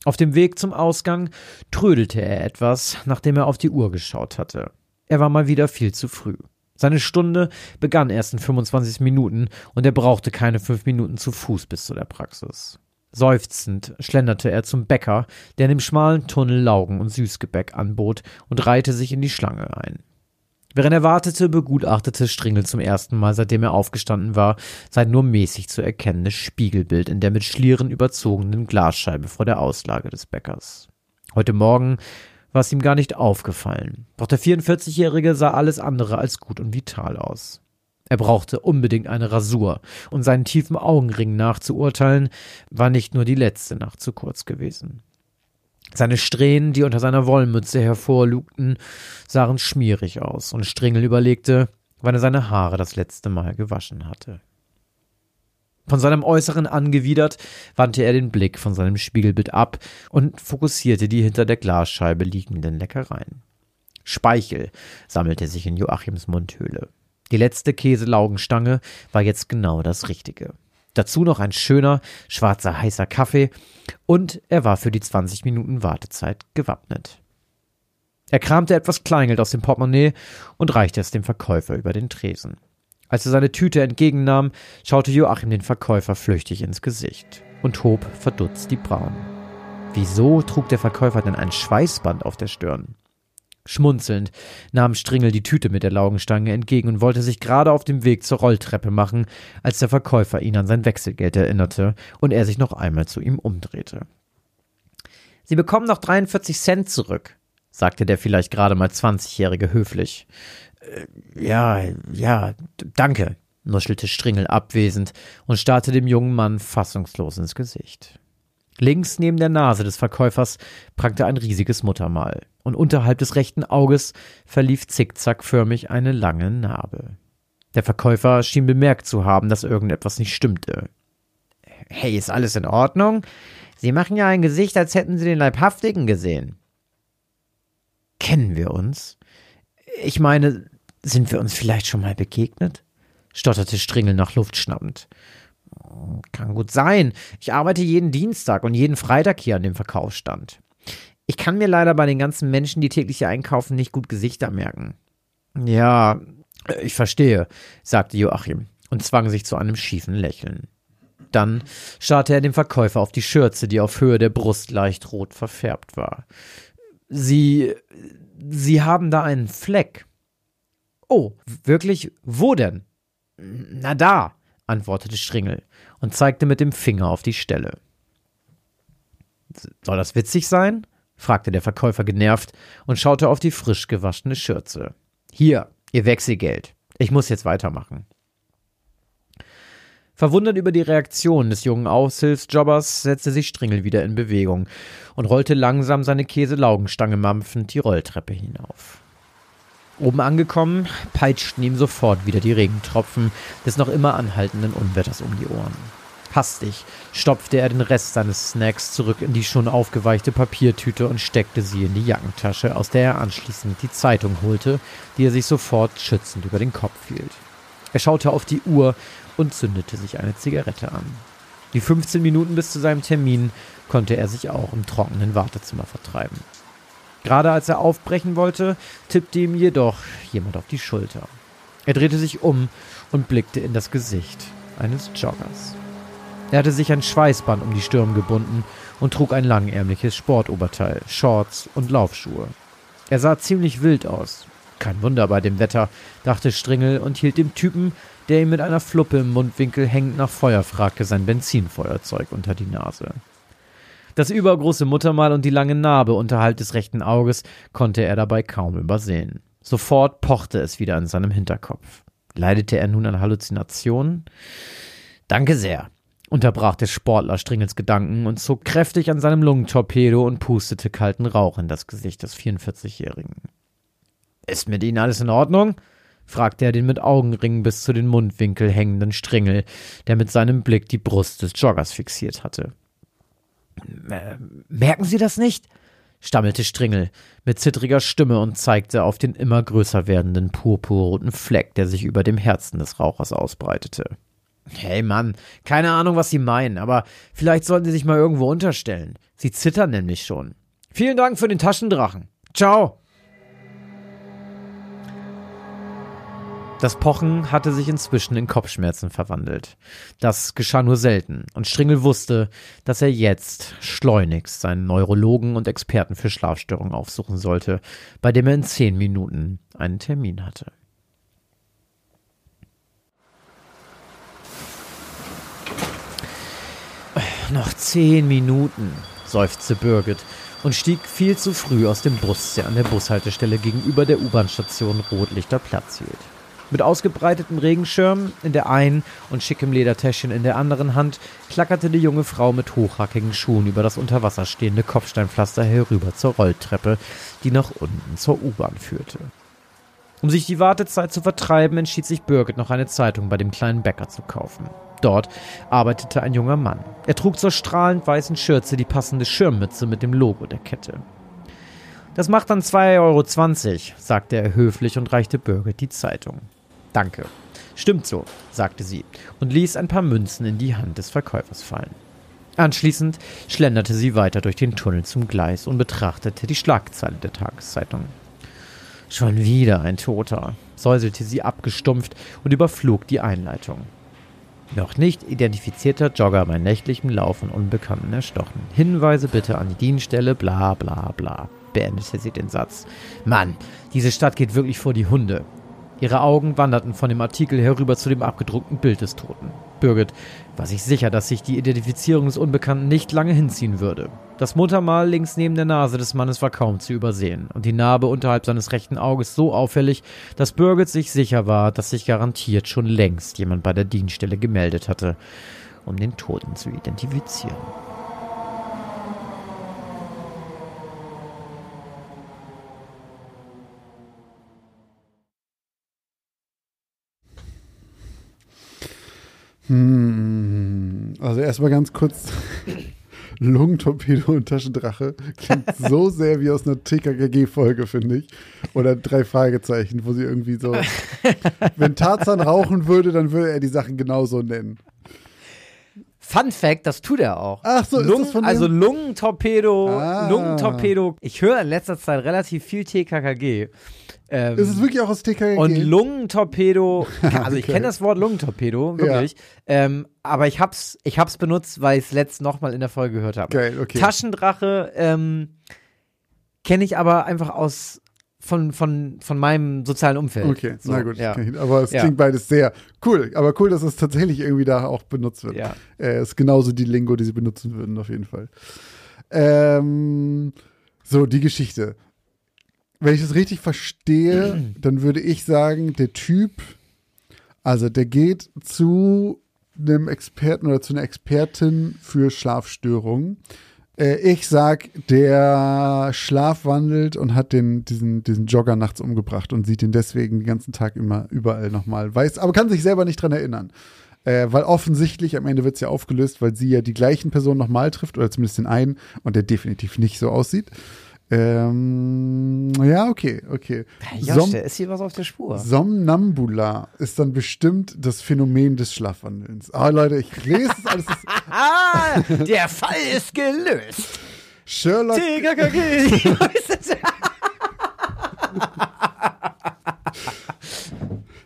Auf dem Weg zum Ausgang trödelte er etwas, nachdem er auf die Uhr geschaut hatte. Er war mal wieder viel zu früh. Seine Stunde begann erst in 25 Minuten und er brauchte keine fünf Minuten zu Fuß bis zu der Praxis. Seufzend schlenderte er zum Bäcker, der in dem schmalen Tunnel Laugen und Süßgebäck anbot, und reihte sich in die Schlange ein. Während er wartete, begutachtete Stringel zum ersten Mal, seitdem er aufgestanden war, sein nur mäßig zu erkennendes Spiegelbild in der mit Schlieren überzogenen Glasscheibe vor der Auslage des Bäckers. Heute Morgen war es ihm gar nicht aufgefallen, doch der 44-Jährige sah alles andere als gut und vital aus. Er brauchte unbedingt eine Rasur, und seinen tiefen Augenringen nachzuurteilen, war nicht nur die letzte Nacht zu kurz gewesen. Seine Strähnen, die unter seiner Wollmütze hervorlugten, sahen schmierig aus, und Stringel überlegte, wann er seine Haare das letzte Mal gewaschen hatte. Von seinem Äußeren angewidert, wandte er den Blick von seinem Spiegelbild ab und fokussierte die hinter der Glasscheibe liegenden Leckereien. Speichel sammelte sich in Joachims Mundhöhle. Die letzte Käselaugenstange war jetzt genau das Richtige. Dazu noch ein schöner, schwarzer, heißer Kaffee und er war für die 20 Minuten Wartezeit gewappnet. Er kramte etwas Kleingeld aus dem Portemonnaie und reichte es dem Verkäufer über den Tresen. Als er seine Tüte entgegennahm, schaute Joachim den Verkäufer flüchtig ins Gesicht und hob verdutzt die Brauen. Wieso trug der Verkäufer denn ein Schweißband auf der Stirn? Schmunzelnd nahm Stringel die Tüte mit der Laugenstange entgegen und wollte sich gerade auf dem Weg zur Rolltreppe machen, als der Verkäufer ihn an sein Wechselgeld erinnerte und er sich noch einmal zu ihm umdrehte. Sie bekommen noch 43 Cent zurück, sagte der vielleicht gerade mal 20-Jährige höflich. Äh, ja, ja, danke, nuschelte Stringel abwesend und starrte dem jungen Mann fassungslos ins Gesicht. Links neben der Nase des Verkäufers prangte ein riesiges Muttermal, und unterhalb des rechten Auges verlief zickzackförmig eine lange Narbe. Der Verkäufer schien bemerkt zu haben, dass irgendetwas nicht stimmte. Hey, ist alles in Ordnung? Sie machen ja ein Gesicht, als hätten Sie den Leibhaftigen gesehen. Kennen wir uns? Ich meine, sind wir uns vielleicht schon mal begegnet? stotterte Stringel nach Luft schnappend. Kann gut sein. Ich arbeite jeden Dienstag und jeden Freitag hier an dem Verkaufsstand. Ich kann mir leider bei den ganzen Menschen, die täglich hier einkaufen, nicht gut Gesichter merken. Ja, ich verstehe, sagte Joachim und zwang sich zu einem schiefen Lächeln. Dann starrte er dem Verkäufer auf die Schürze, die auf Höhe der Brust leicht rot verfärbt war. Sie. Sie haben da einen Fleck. Oh, wirklich? Wo denn? Na da, antwortete Stringel und zeigte mit dem Finger auf die Stelle. Soll das witzig sein? fragte der Verkäufer genervt und schaute auf die frisch gewaschene Schürze. Hier, Ihr Wechselgeld. Ich muss jetzt weitermachen. Verwundert über die Reaktion des jungen Aushilfsjobbers setzte sich Stringel wieder in Bewegung und rollte langsam seine Käselaugenstange mampfend die Rolltreppe hinauf. Oben angekommen, peitschten ihm sofort wieder die Regentropfen des noch immer anhaltenden Unwetters um die Ohren. Hastig stopfte er den Rest seines Snacks zurück in die schon aufgeweichte Papiertüte und steckte sie in die Jackentasche, aus der er anschließend die Zeitung holte, die er sich sofort schützend über den Kopf hielt. Er schaute auf die Uhr und zündete sich eine Zigarette an. Die 15 Minuten bis zu seinem Termin konnte er sich auch im trockenen Wartezimmer vertreiben. Gerade als er aufbrechen wollte, tippte ihm jedoch jemand auf die Schulter. Er drehte sich um und blickte in das Gesicht eines Joggers. Er hatte sich ein Schweißband um die Stirn gebunden und trug ein langärmliches Sportoberteil, Shorts und Laufschuhe. Er sah ziemlich wild aus. Kein Wunder bei dem Wetter, dachte Stringel und hielt dem Typen, der ihm mit einer Fluppe im Mundwinkel hängend nach Feuer fragte, sein Benzinfeuerzeug unter die Nase. Das übergroße Muttermal und die lange Narbe unterhalb des rechten Auges konnte er dabei kaum übersehen. Sofort pochte es wieder in seinem Hinterkopf. Leidete er nun an Halluzinationen? Danke sehr, unterbrach der Sportler Stringels Gedanken und zog kräftig an seinem Lungentorpedo und pustete kalten Rauch in das Gesicht des 44-Jährigen. Ist mit Ihnen alles in Ordnung? fragte er den mit Augenringen bis zu den Mundwinkel hängenden Stringel, der mit seinem Blick die Brust des Joggers fixiert hatte. Äh, merken Sie das nicht? stammelte Stringel mit zittriger Stimme und zeigte auf den immer größer werdenden purpurroten Fleck, der sich über dem Herzen des Rauchers ausbreitete. Hey Mann, keine Ahnung, was Sie meinen, aber vielleicht sollten Sie sich mal irgendwo unterstellen. Sie zittern nämlich schon. Vielen Dank für den Taschendrachen. Ciao. Das Pochen hatte sich inzwischen in Kopfschmerzen verwandelt. Das geschah nur selten, und Stringel wusste, dass er jetzt schleunigst seinen Neurologen und Experten für Schlafstörungen aufsuchen sollte, bei dem er in zehn Minuten einen Termin hatte. Noch zehn Minuten, seufzte Birgit und stieg viel zu früh aus dem Bus, der an der Bushaltestelle gegenüber der U-Bahn-Station Rotlichter Platz hielt. Mit ausgebreitetem Regenschirm in der einen und schickem Ledertäschchen in der anderen Hand klackerte die junge Frau mit hochhackigen Schuhen über das unter Wasser stehende Kopfsteinpflaster herüber zur Rolltreppe, die nach unten zur U-Bahn führte. Um sich die Wartezeit zu vertreiben, entschied sich Birgit noch eine Zeitung bei dem kleinen Bäcker zu kaufen. Dort arbeitete ein junger Mann. Er trug zur strahlend weißen Schürze die passende Schirmmütze mit dem Logo der Kette. Das macht dann 2,20 Euro, sagte er höflich und reichte Birgit die Zeitung. Danke. Stimmt so, sagte sie und ließ ein paar Münzen in die Hand des Verkäufers fallen. Anschließend schlenderte sie weiter durch den Tunnel zum Gleis und betrachtete die Schlagzeile der Tageszeitung. Schon wieder ein Toter, säuselte sie abgestumpft und überflog die Einleitung. Noch nicht identifizierter Jogger bei nächtlichem Lauf von Unbekannten erstochen. Hinweise bitte an die Dienststelle, bla bla bla, beendete sie den Satz. Mann, diese Stadt geht wirklich vor die Hunde. Ihre Augen wanderten von dem Artikel herüber zu dem abgedruckten Bild des Toten. Birgit war sich sicher, dass sich die Identifizierung des Unbekannten nicht lange hinziehen würde. Das Muttermal links neben der Nase des Mannes war kaum zu übersehen und die Narbe unterhalb seines rechten Auges so auffällig, dass Birgit sich sicher war, dass sich garantiert schon längst jemand bei der Dienststelle gemeldet hatte, um den Toten zu identifizieren. Hm, also erstmal ganz kurz. Lungentorpedo und Taschendrache klingt so sehr wie aus einer TKKG-Folge, finde ich. Oder drei Fragezeichen, wo sie irgendwie so. wenn Tarzan rauchen würde, dann würde er die Sachen genauso nennen. Fun Fact, das tut er auch. Ach so, Lungen, ist das von dem? Also Lungentorpedo, Ah. Lungentorpedo. Ich höre in letzter Zeit relativ viel TKKG. Ähm, ist es wirklich auch aus TKKG? und Lungentorpedo, also ich Okay. kenne das Wort Lungentorpedo, wirklich. Ähm, aber ich hab's, ich hab's benutzt, weil ich es letzt nochmal in der Folge gehört habe. Geil, okay. Taschendrache ähm, kenne ich aber einfach aus von, von, von meinem sozialen Umfeld. Okay, So, na gut. Ja. Aber es Ja. klingt beides sehr cool. Aber cool, dass es tatsächlich irgendwie da auch benutzt wird. Ja. Äh, ist genauso die Lingo, die sie benutzen würden, auf jeden Fall. Ähm, so, die Geschichte. Wenn ich das richtig verstehe, dann würde ich sagen, der Typ, also der geht zu einem Experten oder zu einer Expertin für Schlafstörungen. Äh, ich sag, der schlafwandelt und hat den, diesen, diesen Jogger nachts umgebracht und sieht ihn deswegen den ganzen Tag immer überall nochmal weiß, aber kann sich selber nicht dran erinnern. Äh, weil offensichtlich, am Ende wird es ja aufgelöst, weil sie ja die gleichen Personen nochmal trifft, oder zumindest den einen, und der definitiv nicht so aussieht. Ähm, ja, okay, okay. Josh, Som- der ist hier was auf der Spur. Somnambula ist dann bestimmt das Phänomen des Schlafwandelns. Ah, Leute, ich lese es alles. Ah, der Fall ist gelöst. Sherlock. TKKG.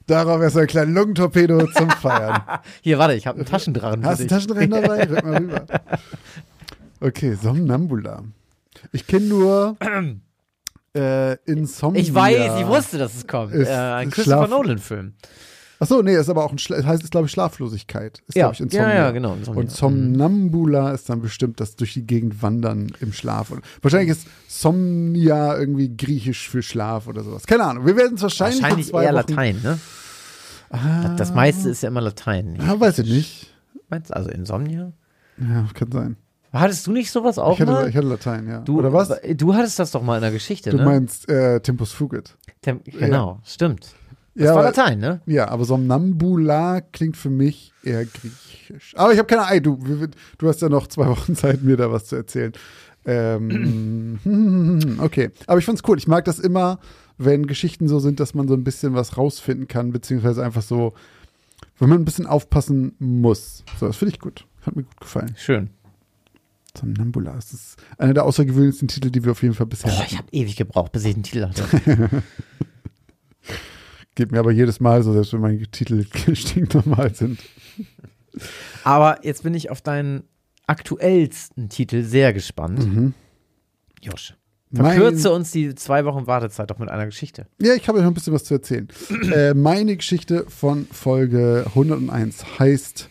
Darauf erst ein kleiner Lungentorpedo zum Feiern. Hier, warte, ich habe einen Taschendrachen Hast du einen Taschenrechner dabei? Rück mal rüber. Okay, Somnambula. Ich kenne nur äh, Insomnia. Ich weiß, ich wusste, dass es kommt. Ist Äh, ein Christopher Nolan-Film. Achso, nee, ist aber auch ein Schla heißt es, glaube ich, Schlaflosigkeit. Ist, Ja. glaube ich, Insomnia. Ja, ja, genau, Insomnia. Und Somnambula ist dann bestimmt das durch die Gegend wandern im Schlaf. Und wahrscheinlich ist Somnia irgendwie griechisch für Schlaf oder sowas. Keine Ahnung. Wir werden es wahrscheinlich, Wahrscheinlich eher Wochen, Latein, ne? Das, das meiste ist ja immer Latein. Ah, weiß ich nicht. Meinst du, also Insomnia? Ja, kann sein. Hattest du nicht sowas auch Ich hatte, mal? ich hatte Latein, ja. Du, oder was? Du hattest das doch mal in der Geschichte, Du ne? meinst äh, Tempus Fugit. Tem genau, stimmt. Das Ja, war aber- Latein, ne? Ja, aber Somnambula klingt für mich eher griechisch. Aber ich habe keine Ahnung. Du, du hast ja noch zwei Wochen Zeit, mir da was zu erzählen. Ähm, okay. Aber ich fand's cool. Ich mag das immer, wenn Geschichten so sind, dass man so ein bisschen was rausfinden kann, beziehungsweise einfach so, wenn man ein bisschen aufpassen muss. So, das finde ich gut. Hat mir gut gefallen. Schön. Somnambula. Das ist einer der außergewöhnlichsten Titel, die wir auf jeden Fall bisher Boah, hatten. ich habe ewig gebraucht, bis ich einen Titel hatte. Geht mir aber jedes Mal so, selbst wenn meine Titel stinknormal sind. Aber jetzt bin ich auf deinen aktuellsten Titel sehr gespannt. Mhm. Josh, Mein- verkürze uns die zwei Wochen Wartezeit doch mit einer Geschichte. Ja, ich habe euch noch ein bisschen was zu erzählen. äh, meine Geschichte von Folge 101 heißt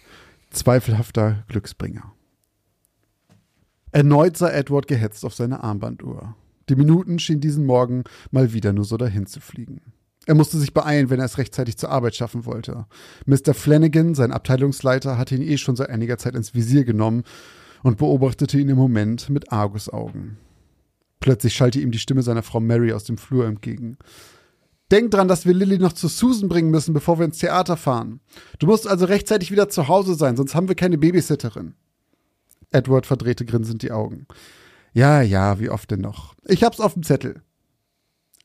Zweifelhafter Glücksbringer. Erneut sah Edward gehetzt auf seine Armbanduhr. Die Minuten schienen diesen Morgen mal wieder nur so dahin zu fliegen. Er musste sich beeilen, wenn er es rechtzeitig zur Arbeit schaffen wollte. Mr. Flanagan, sein Abteilungsleiter, hatte ihn eh schon seit einiger Zeit ins Visier genommen und beobachtete ihn im Moment mit Argusaugen. Plötzlich schallte ihm die Stimme seiner Frau Mary aus dem Flur entgegen. Denk dran, dass wir Lilly noch zu Susan bringen müssen, bevor wir ins Theater fahren. Du musst also rechtzeitig wieder zu Hause sein, sonst haben wir keine Babysitterin. Edward verdrehte grinsend die Augen. Ja, ja, wie oft denn noch? Ich hab's auf dem Zettel.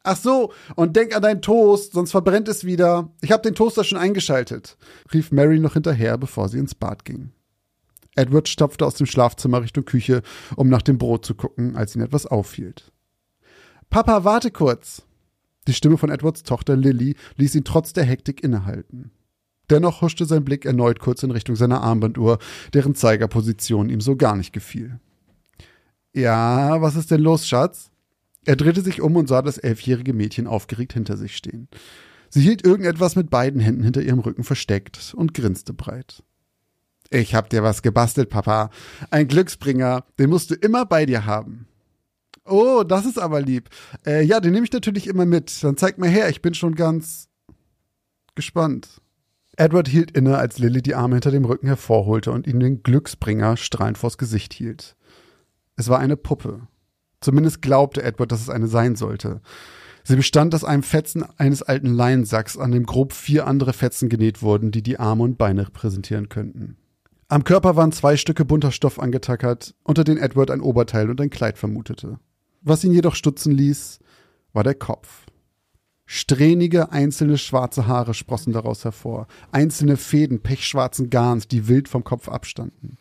Ach so, und denk an deinen Toast, sonst verbrennt es wieder. Ich hab den Toaster schon eingeschaltet, rief Mary noch hinterher, bevor sie ins Bad ging. Edward stapfte aus dem Schlafzimmer Richtung Küche, um nach dem Brot zu gucken, als ihn etwas aufhielt. Papa, warte kurz. Die Stimme von Edwards Tochter Lily ließ ihn trotz der Hektik innehalten. Dennoch huschte sein Blick erneut kurz in Richtung seiner Armbanduhr, deren Zeigerposition ihm so gar nicht gefiel. Ja, was ist denn los, Schatz? Er drehte sich um und sah das elfjährige Mädchen aufgeregt hinter sich stehen. Sie hielt irgendetwas mit beiden Händen hinter ihrem Rücken versteckt und grinste breit. Ich hab dir was gebastelt, Papa. Ein Glücksbringer, den musst du immer bei dir haben. Oh, das ist aber lieb. Äh, ja, den nehme ich natürlich immer mit. Dann zeig mal her, ich bin schon ganz gespannt. Edward hielt inne, als Lilly die Arme hinter dem Rücken hervorholte und ihm den Glücksbringer strahlend vors Gesicht hielt. Es war eine Puppe. Zumindest glaubte Edward, dass es eine sein sollte. Sie bestand aus einem Fetzen eines alten Leinsacks, an dem grob vier andere Fetzen genäht wurden, die die Arme und Beine repräsentieren könnten. Am Körper waren zwei Stücke bunter Stoff angetackert, unter denen Edward ein Oberteil und ein Kleid vermutete. Was ihn jedoch stutzen ließ, war der Kopf. Strähnige, einzelne schwarze Haare sprossen daraus hervor, einzelne Fäden pechschwarzen Garns, die wild vom Kopf abstanden.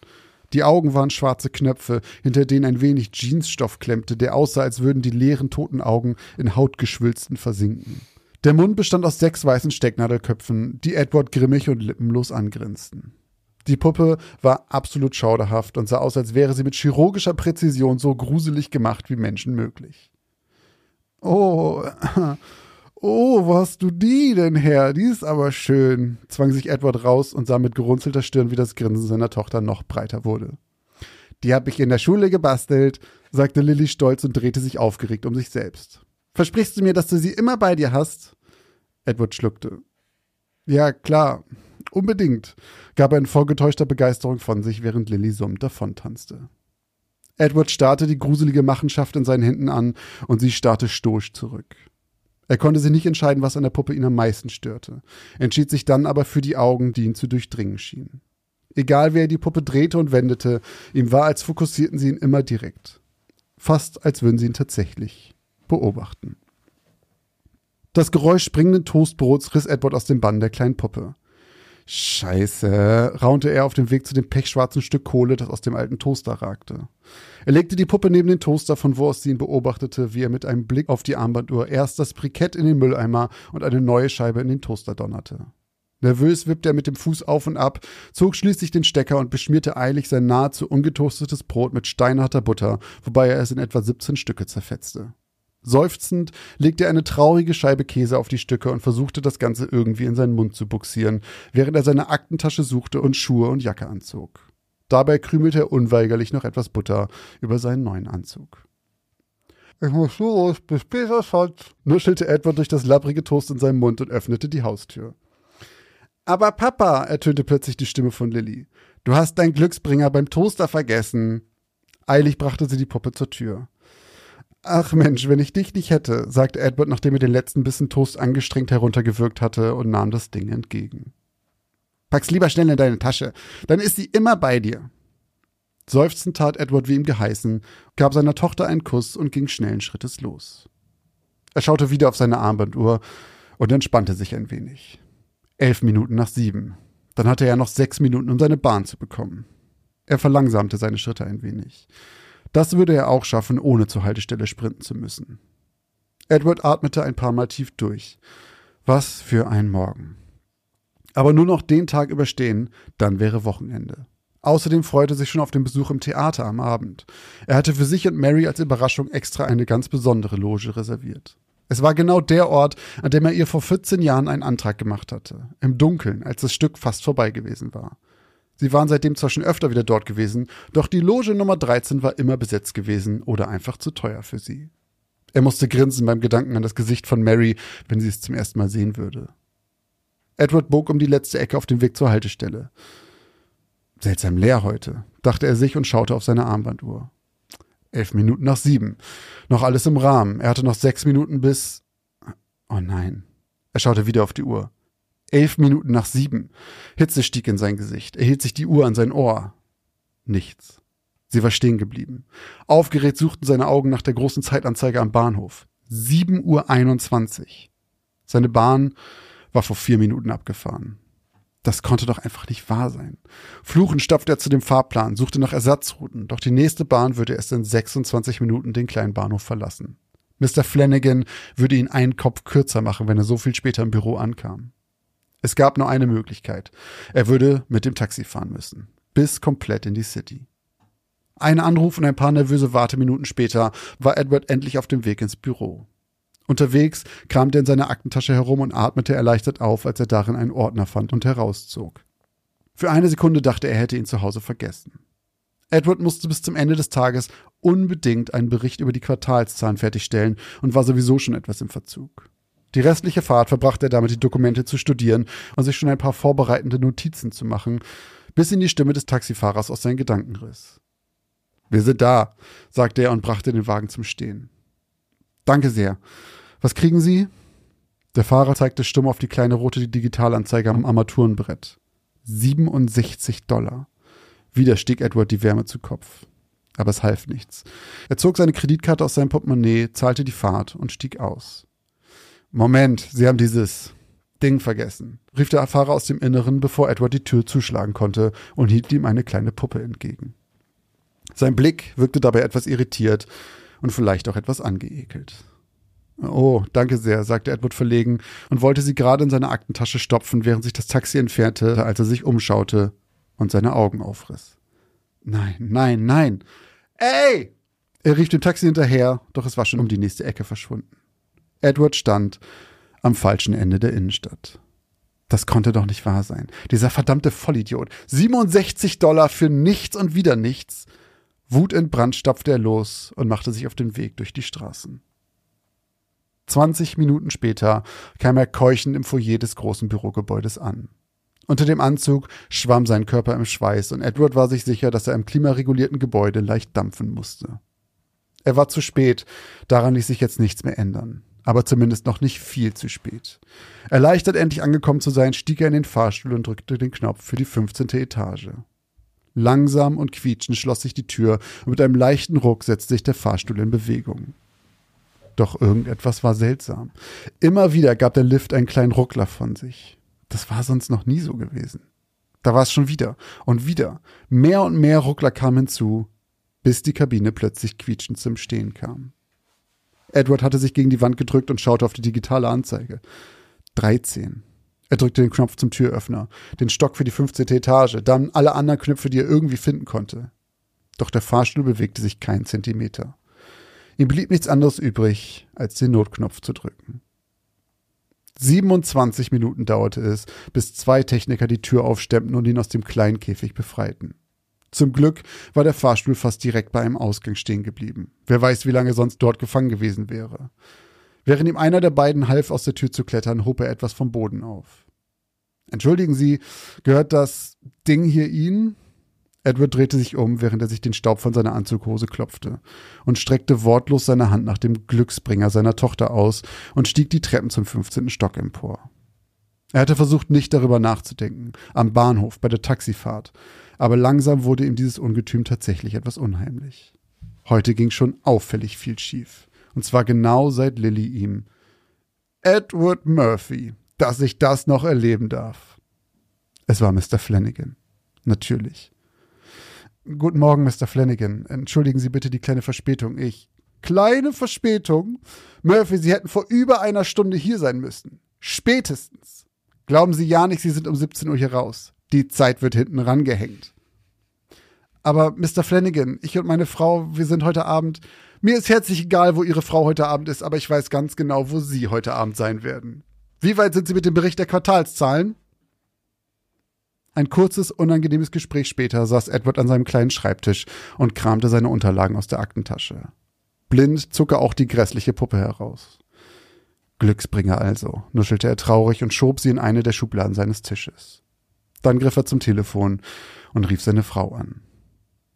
Die Augen waren schwarze Knöpfe, hinter denen ein wenig Jeansstoff klemmte, der aussah, als würden die leeren toten Augen in Hautgeschwülsten versinken. Der Mund bestand aus sechs weißen Stecknadelköpfen, die Edward grimmig und lippenlos angrinsten. Die Puppe war absolut schauderhaft und sah aus, als wäre sie mit chirurgischer Präzision so gruselig gemacht wie Menschen möglich. Oh, oh, wo hast du die denn her? Die ist aber schön, zwang sich Edward raus und sah mit gerunzelter Stirn, wie das Grinsen seiner Tochter noch breiter wurde. Die hab ich in der Schule gebastelt, sagte Lilly stolz und drehte sich aufgeregt um sich selbst. Versprichst du mir, dass du sie immer bei dir hast? Edward schluckte. Ja, klar, Unbedingt, gab er in vorgetäuschter Begeisterung von sich, während Lilly summend davontanzte. Edward starrte die gruselige Machenschaft in seinen Händen an und sie starrte stoisch zurück. Er konnte sich nicht entscheiden, was an der Puppe ihn am meisten störte, entschied sich dann aber für die Augen, die ihn zu durchdringen schienen. Egal wer die Puppe drehte und wendete, ihm war, als fokussierten sie ihn immer direkt. Fast als würden sie ihn tatsächlich beobachten. Das Geräusch springenden Toastbrots riss Edward aus dem Bann der kleinen Puppe. Scheiße, raunte er auf dem Weg zu dem pechschwarzen Stück Kohle, das aus dem alten Toaster ragte. Er legte die Puppe neben den Toaster, von wo aus sie ihn beobachtete, wie er mit einem Blick auf die Armbanduhr erst das Brikett in den Mülleimer und eine neue Scheibe in den Toaster donnerte. Nervös wippte er mit dem Fuß auf und ab, zog schließlich den Stecker und beschmierte eilig sein nahezu ungetoastetes Brot mit steinharter Butter, wobei er es in etwa 17 Stücke zerfetzte. Seufzend legte er eine traurige Scheibe Käse auf die Stücke und versuchte das Ganze irgendwie in seinen Mund zu buxieren, während er seine Aktentasche suchte und Schuhe und Jacke anzog. Dabei krümelte er unweigerlich noch etwas Butter über seinen neuen Anzug. Ich muss los, bis später, Schatz, nuschelte Edward durch das labbrige Toast in seinem Mund und öffnete die Haustür. Aber Papa, ertönte plötzlich die Stimme von Lilly, du hast deinen Glücksbringer beim Toaster vergessen. Eilig brachte sie die Puppe zur Tür. Ach Mensch, wenn ich dich nicht hätte, sagte Edward, nachdem er den letzten Bissen Toast angestrengt heruntergewürgt hatte und nahm das Ding entgegen. Pack's lieber schnell in deine Tasche, dann ist sie immer bei dir. Seufzend tat Edward wie ihm geheißen, gab seiner Tochter einen Kuss und ging schnellen Schrittes los. Er schaute wieder auf seine Armbanduhr und entspannte sich ein wenig. Elf Minuten nach sieben. Dann hatte er noch sechs Minuten, um seine Bahn zu bekommen. Er verlangsamte seine Schritte ein wenig. Das würde er auch schaffen, ohne zur Haltestelle sprinten zu müssen. Edward atmete ein paar Mal tief durch. Was für ein Morgen. Aber nur noch den Tag überstehen, dann wäre Wochenende. Außerdem freute sich schon auf den Besuch im Theater am Abend. Er hatte für sich und Mary als Überraschung extra eine ganz besondere Loge reserviert. Es war genau der Ort, an dem er ihr vor 14 Jahren einen Antrag gemacht hatte. Im Dunkeln, als das Stück fast vorbei gewesen war. Sie waren seitdem zwar schon öfter wieder dort gewesen, doch die Loge Nummer 13 war immer besetzt gewesen oder einfach zu teuer für sie. Er musste grinsen beim Gedanken an das Gesicht von Mary, wenn sie es zum ersten Mal sehen würde. Edward bog um die letzte Ecke auf dem Weg zur Haltestelle. Seltsam leer heute, dachte er sich und schaute auf seine Armbanduhr. Elf Minuten nach sieben. Noch alles im Rahmen. Er hatte noch sechs Minuten bis. Oh nein. Er schaute wieder auf die Uhr. Elf Minuten nach sieben. Hitze stieg in sein Gesicht. Er hielt sich die Uhr an sein Ohr. Nichts. Sie war stehen geblieben. Aufgeregt suchten seine Augen nach der großen Zeitanzeige am Bahnhof. Sieben Uhr. einundzwanzig. Seine Bahn war vor vier Minuten abgefahren. Das konnte doch einfach nicht wahr sein. Fluchend stapfte er zu dem Fahrplan, suchte nach Ersatzrouten, doch die nächste Bahn würde erst in 26 Minuten den kleinen Bahnhof verlassen. Mr. Flanagan würde ihn einen Kopf kürzer machen, wenn er so viel später im Büro ankam. Es gab nur eine Möglichkeit. Er würde mit dem Taxi fahren müssen. Bis komplett in die City. Ein Anruf und ein paar nervöse Warteminuten später war Edward endlich auf dem Weg ins Büro. Unterwegs kramte er in seiner Aktentasche herum und atmete erleichtert auf, als er darin einen Ordner fand und herauszog. Für eine Sekunde dachte er, er hätte ihn zu Hause vergessen. Edward musste bis zum Ende des Tages unbedingt einen Bericht über die Quartalszahlen fertigstellen und war sowieso schon etwas im Verzug. Die restliche Fahrt verbrachte er damit, die Dokumente zu studieren und sich schon ein paar vorbereitende Notizen zu machen, bis ihn die Stimme des Taxifahrers aus seinen Gedanken riss. Wir sind da, sagte er und brachte den Wagen zum Stehen. Danke sehr. Was kriegen Sie? Der Fahrer zeigte stumm auf die kleine rote Digitalanzeige am Armaturenbrett. 67 Dollar. Wieder stieg Edward die Wärme zu Kopf. Aber es half nichts. Er zog seine Kreditkarte aus seinem Portemonnaie, zahlte die Fahrt und stieg aus. Moment, Sie haben dieses Ding vergessen, rief der Fahrer aus dem Inneren, bevor Edward die Tür zuschlagen konnte und hielt ihm eine kleine Puppe entgegen. Sein Blick wirkte dabei etwas irritiert und vielleicht auch etwas angeekelt. Oh, danke sehr, sagte Edward verlegen und wollte sie gerade in seine Aktentasche stopfen, während sich das Taxi entfernte, als er sich umschaute und seine Augen aufriss. Nein, nein, nein. Ey! Er rief dem Taxi hinterher, doch es war schon um die nächste Ecke verschwunden. Edward stand am falschen Ende der Innenstadt. Das konnte doch nicht wahr sein. Dieser verdammte Vollidiot. 67 Dollar für nichts und wieder nichts. Wutentbrannt stapfte er los und machte sich auf den Weg durch die Straßen. 20 Minuten später kam er keuchend im Foyer des großen Bürogebäudes an. Unter dem Anzug schwamm sein Körper im Schweiß und Edward war sich sicher, dass er im klimaregulierten Gebäude leicht dampfen musste. Er war zu spät, daran ließ sich jetzt nichts mehr ändern. Aber zumindest noch nicht viel zu spät. Erleichtert endlich angekommen zu sein, stieg er in den Fahrstuhl und drückte den Knopf für die 15. Etage. Langsam und quietschend schloss sich die Tür und mit einem leichten Ruck setzte sich der Fahrstuhl in Bewegung. Doch irgendetwas war seltsam. Immer wieder gab der Lift einen kleinen Ruckler von sich. Das war sonst noch nie so gewesen. Da war es schon wieder und wieder. Mehr und mehr Ruckler kamen hinzu, bis die Kabine plötzlich quietschend zum Stehen kam. Edward hatte sich gegen die Wand gedrückt und schaute auf die digitale Anzeige. 13. Er drückte den Knopf zum Türöffner, den Stock für die 15. Etage, dann alle anderen Knöpfe, die er irgendwie finden konnte. Doch der Fahrstuhl bewegte sich keinen Zentimeter. Ihm blieb nichts anderes übrig, als den Notknopf zu drücken. 27 Minuten dauerte es, bis zwei Techniker die Tür aufstemmten und ihn aus dem kleinen Käfig befreiten. Zum Glück war der Fahrstuhl fast direkt bei einem Ausgang stehen geblieben. Wer weiß, wie lange sonst dort gefangen gewesen wäre. Während ihm einer der beiden half, aus der Tür zu klettern, hob er etwas vom Boden auf. Entschuldigen Sie, gehört das Ding hier Ihnen? Edward drehte sich um, während er sich den Staub von seiner Anzughose klopfte und streckte wortlos seine Hand nach dem Glücksbringer seiner Tochter aus und stieg die Treppen zum 15. Stock empor. Er hatte versucht, nicht darüber nachzudenken, am Bahnhof, bei der Taxifahrt, aber langsam wurde ihm dieses Ungetüm tatsächlich etwas unheimlich. Heute ging schon auffällig viel schief, und zwar genau seit Lilly ihm Edward Murphy, dass ich das noch erleben darf. Es war Mr. Flanagan. Natürlich. Guten Morgen, Mr. Flanagan. Entschuldigen Sie bitte die kleine Verspätung. Ich. Kleine Verspätung? Murphy, Sie hätten vor über einer Stunde hier sein müssen. Spätestens. Glauben Sie ja nicht, Sie sind um 17 Uhr hier raus. Die Zeit wird hinten rangehängt. Aber Mr. Flanagan, ich und meine Frau, wir sind heute Abend. Mir ist herzlich egal, wo Ihre Frau heute Abend ist, aber ich weiß ganz genau, wo Sie heute Abend sein werden. Wie weit sind Sie mit dem Bericht der Quartalszahlen? Ein kurzes, unangenehmes Gespräch später saß Edward an seinem kleinen Schreibtisch und kramte seine Unterlagen aus der Aktentasche. Blind zog er auch die grässliche Puppe heraus. Glücksbringer also, nuschelte er traurig und schob sie in eine der Schubladen seines Tisches. Dann griff er zum Telefon und rief seine Frau an.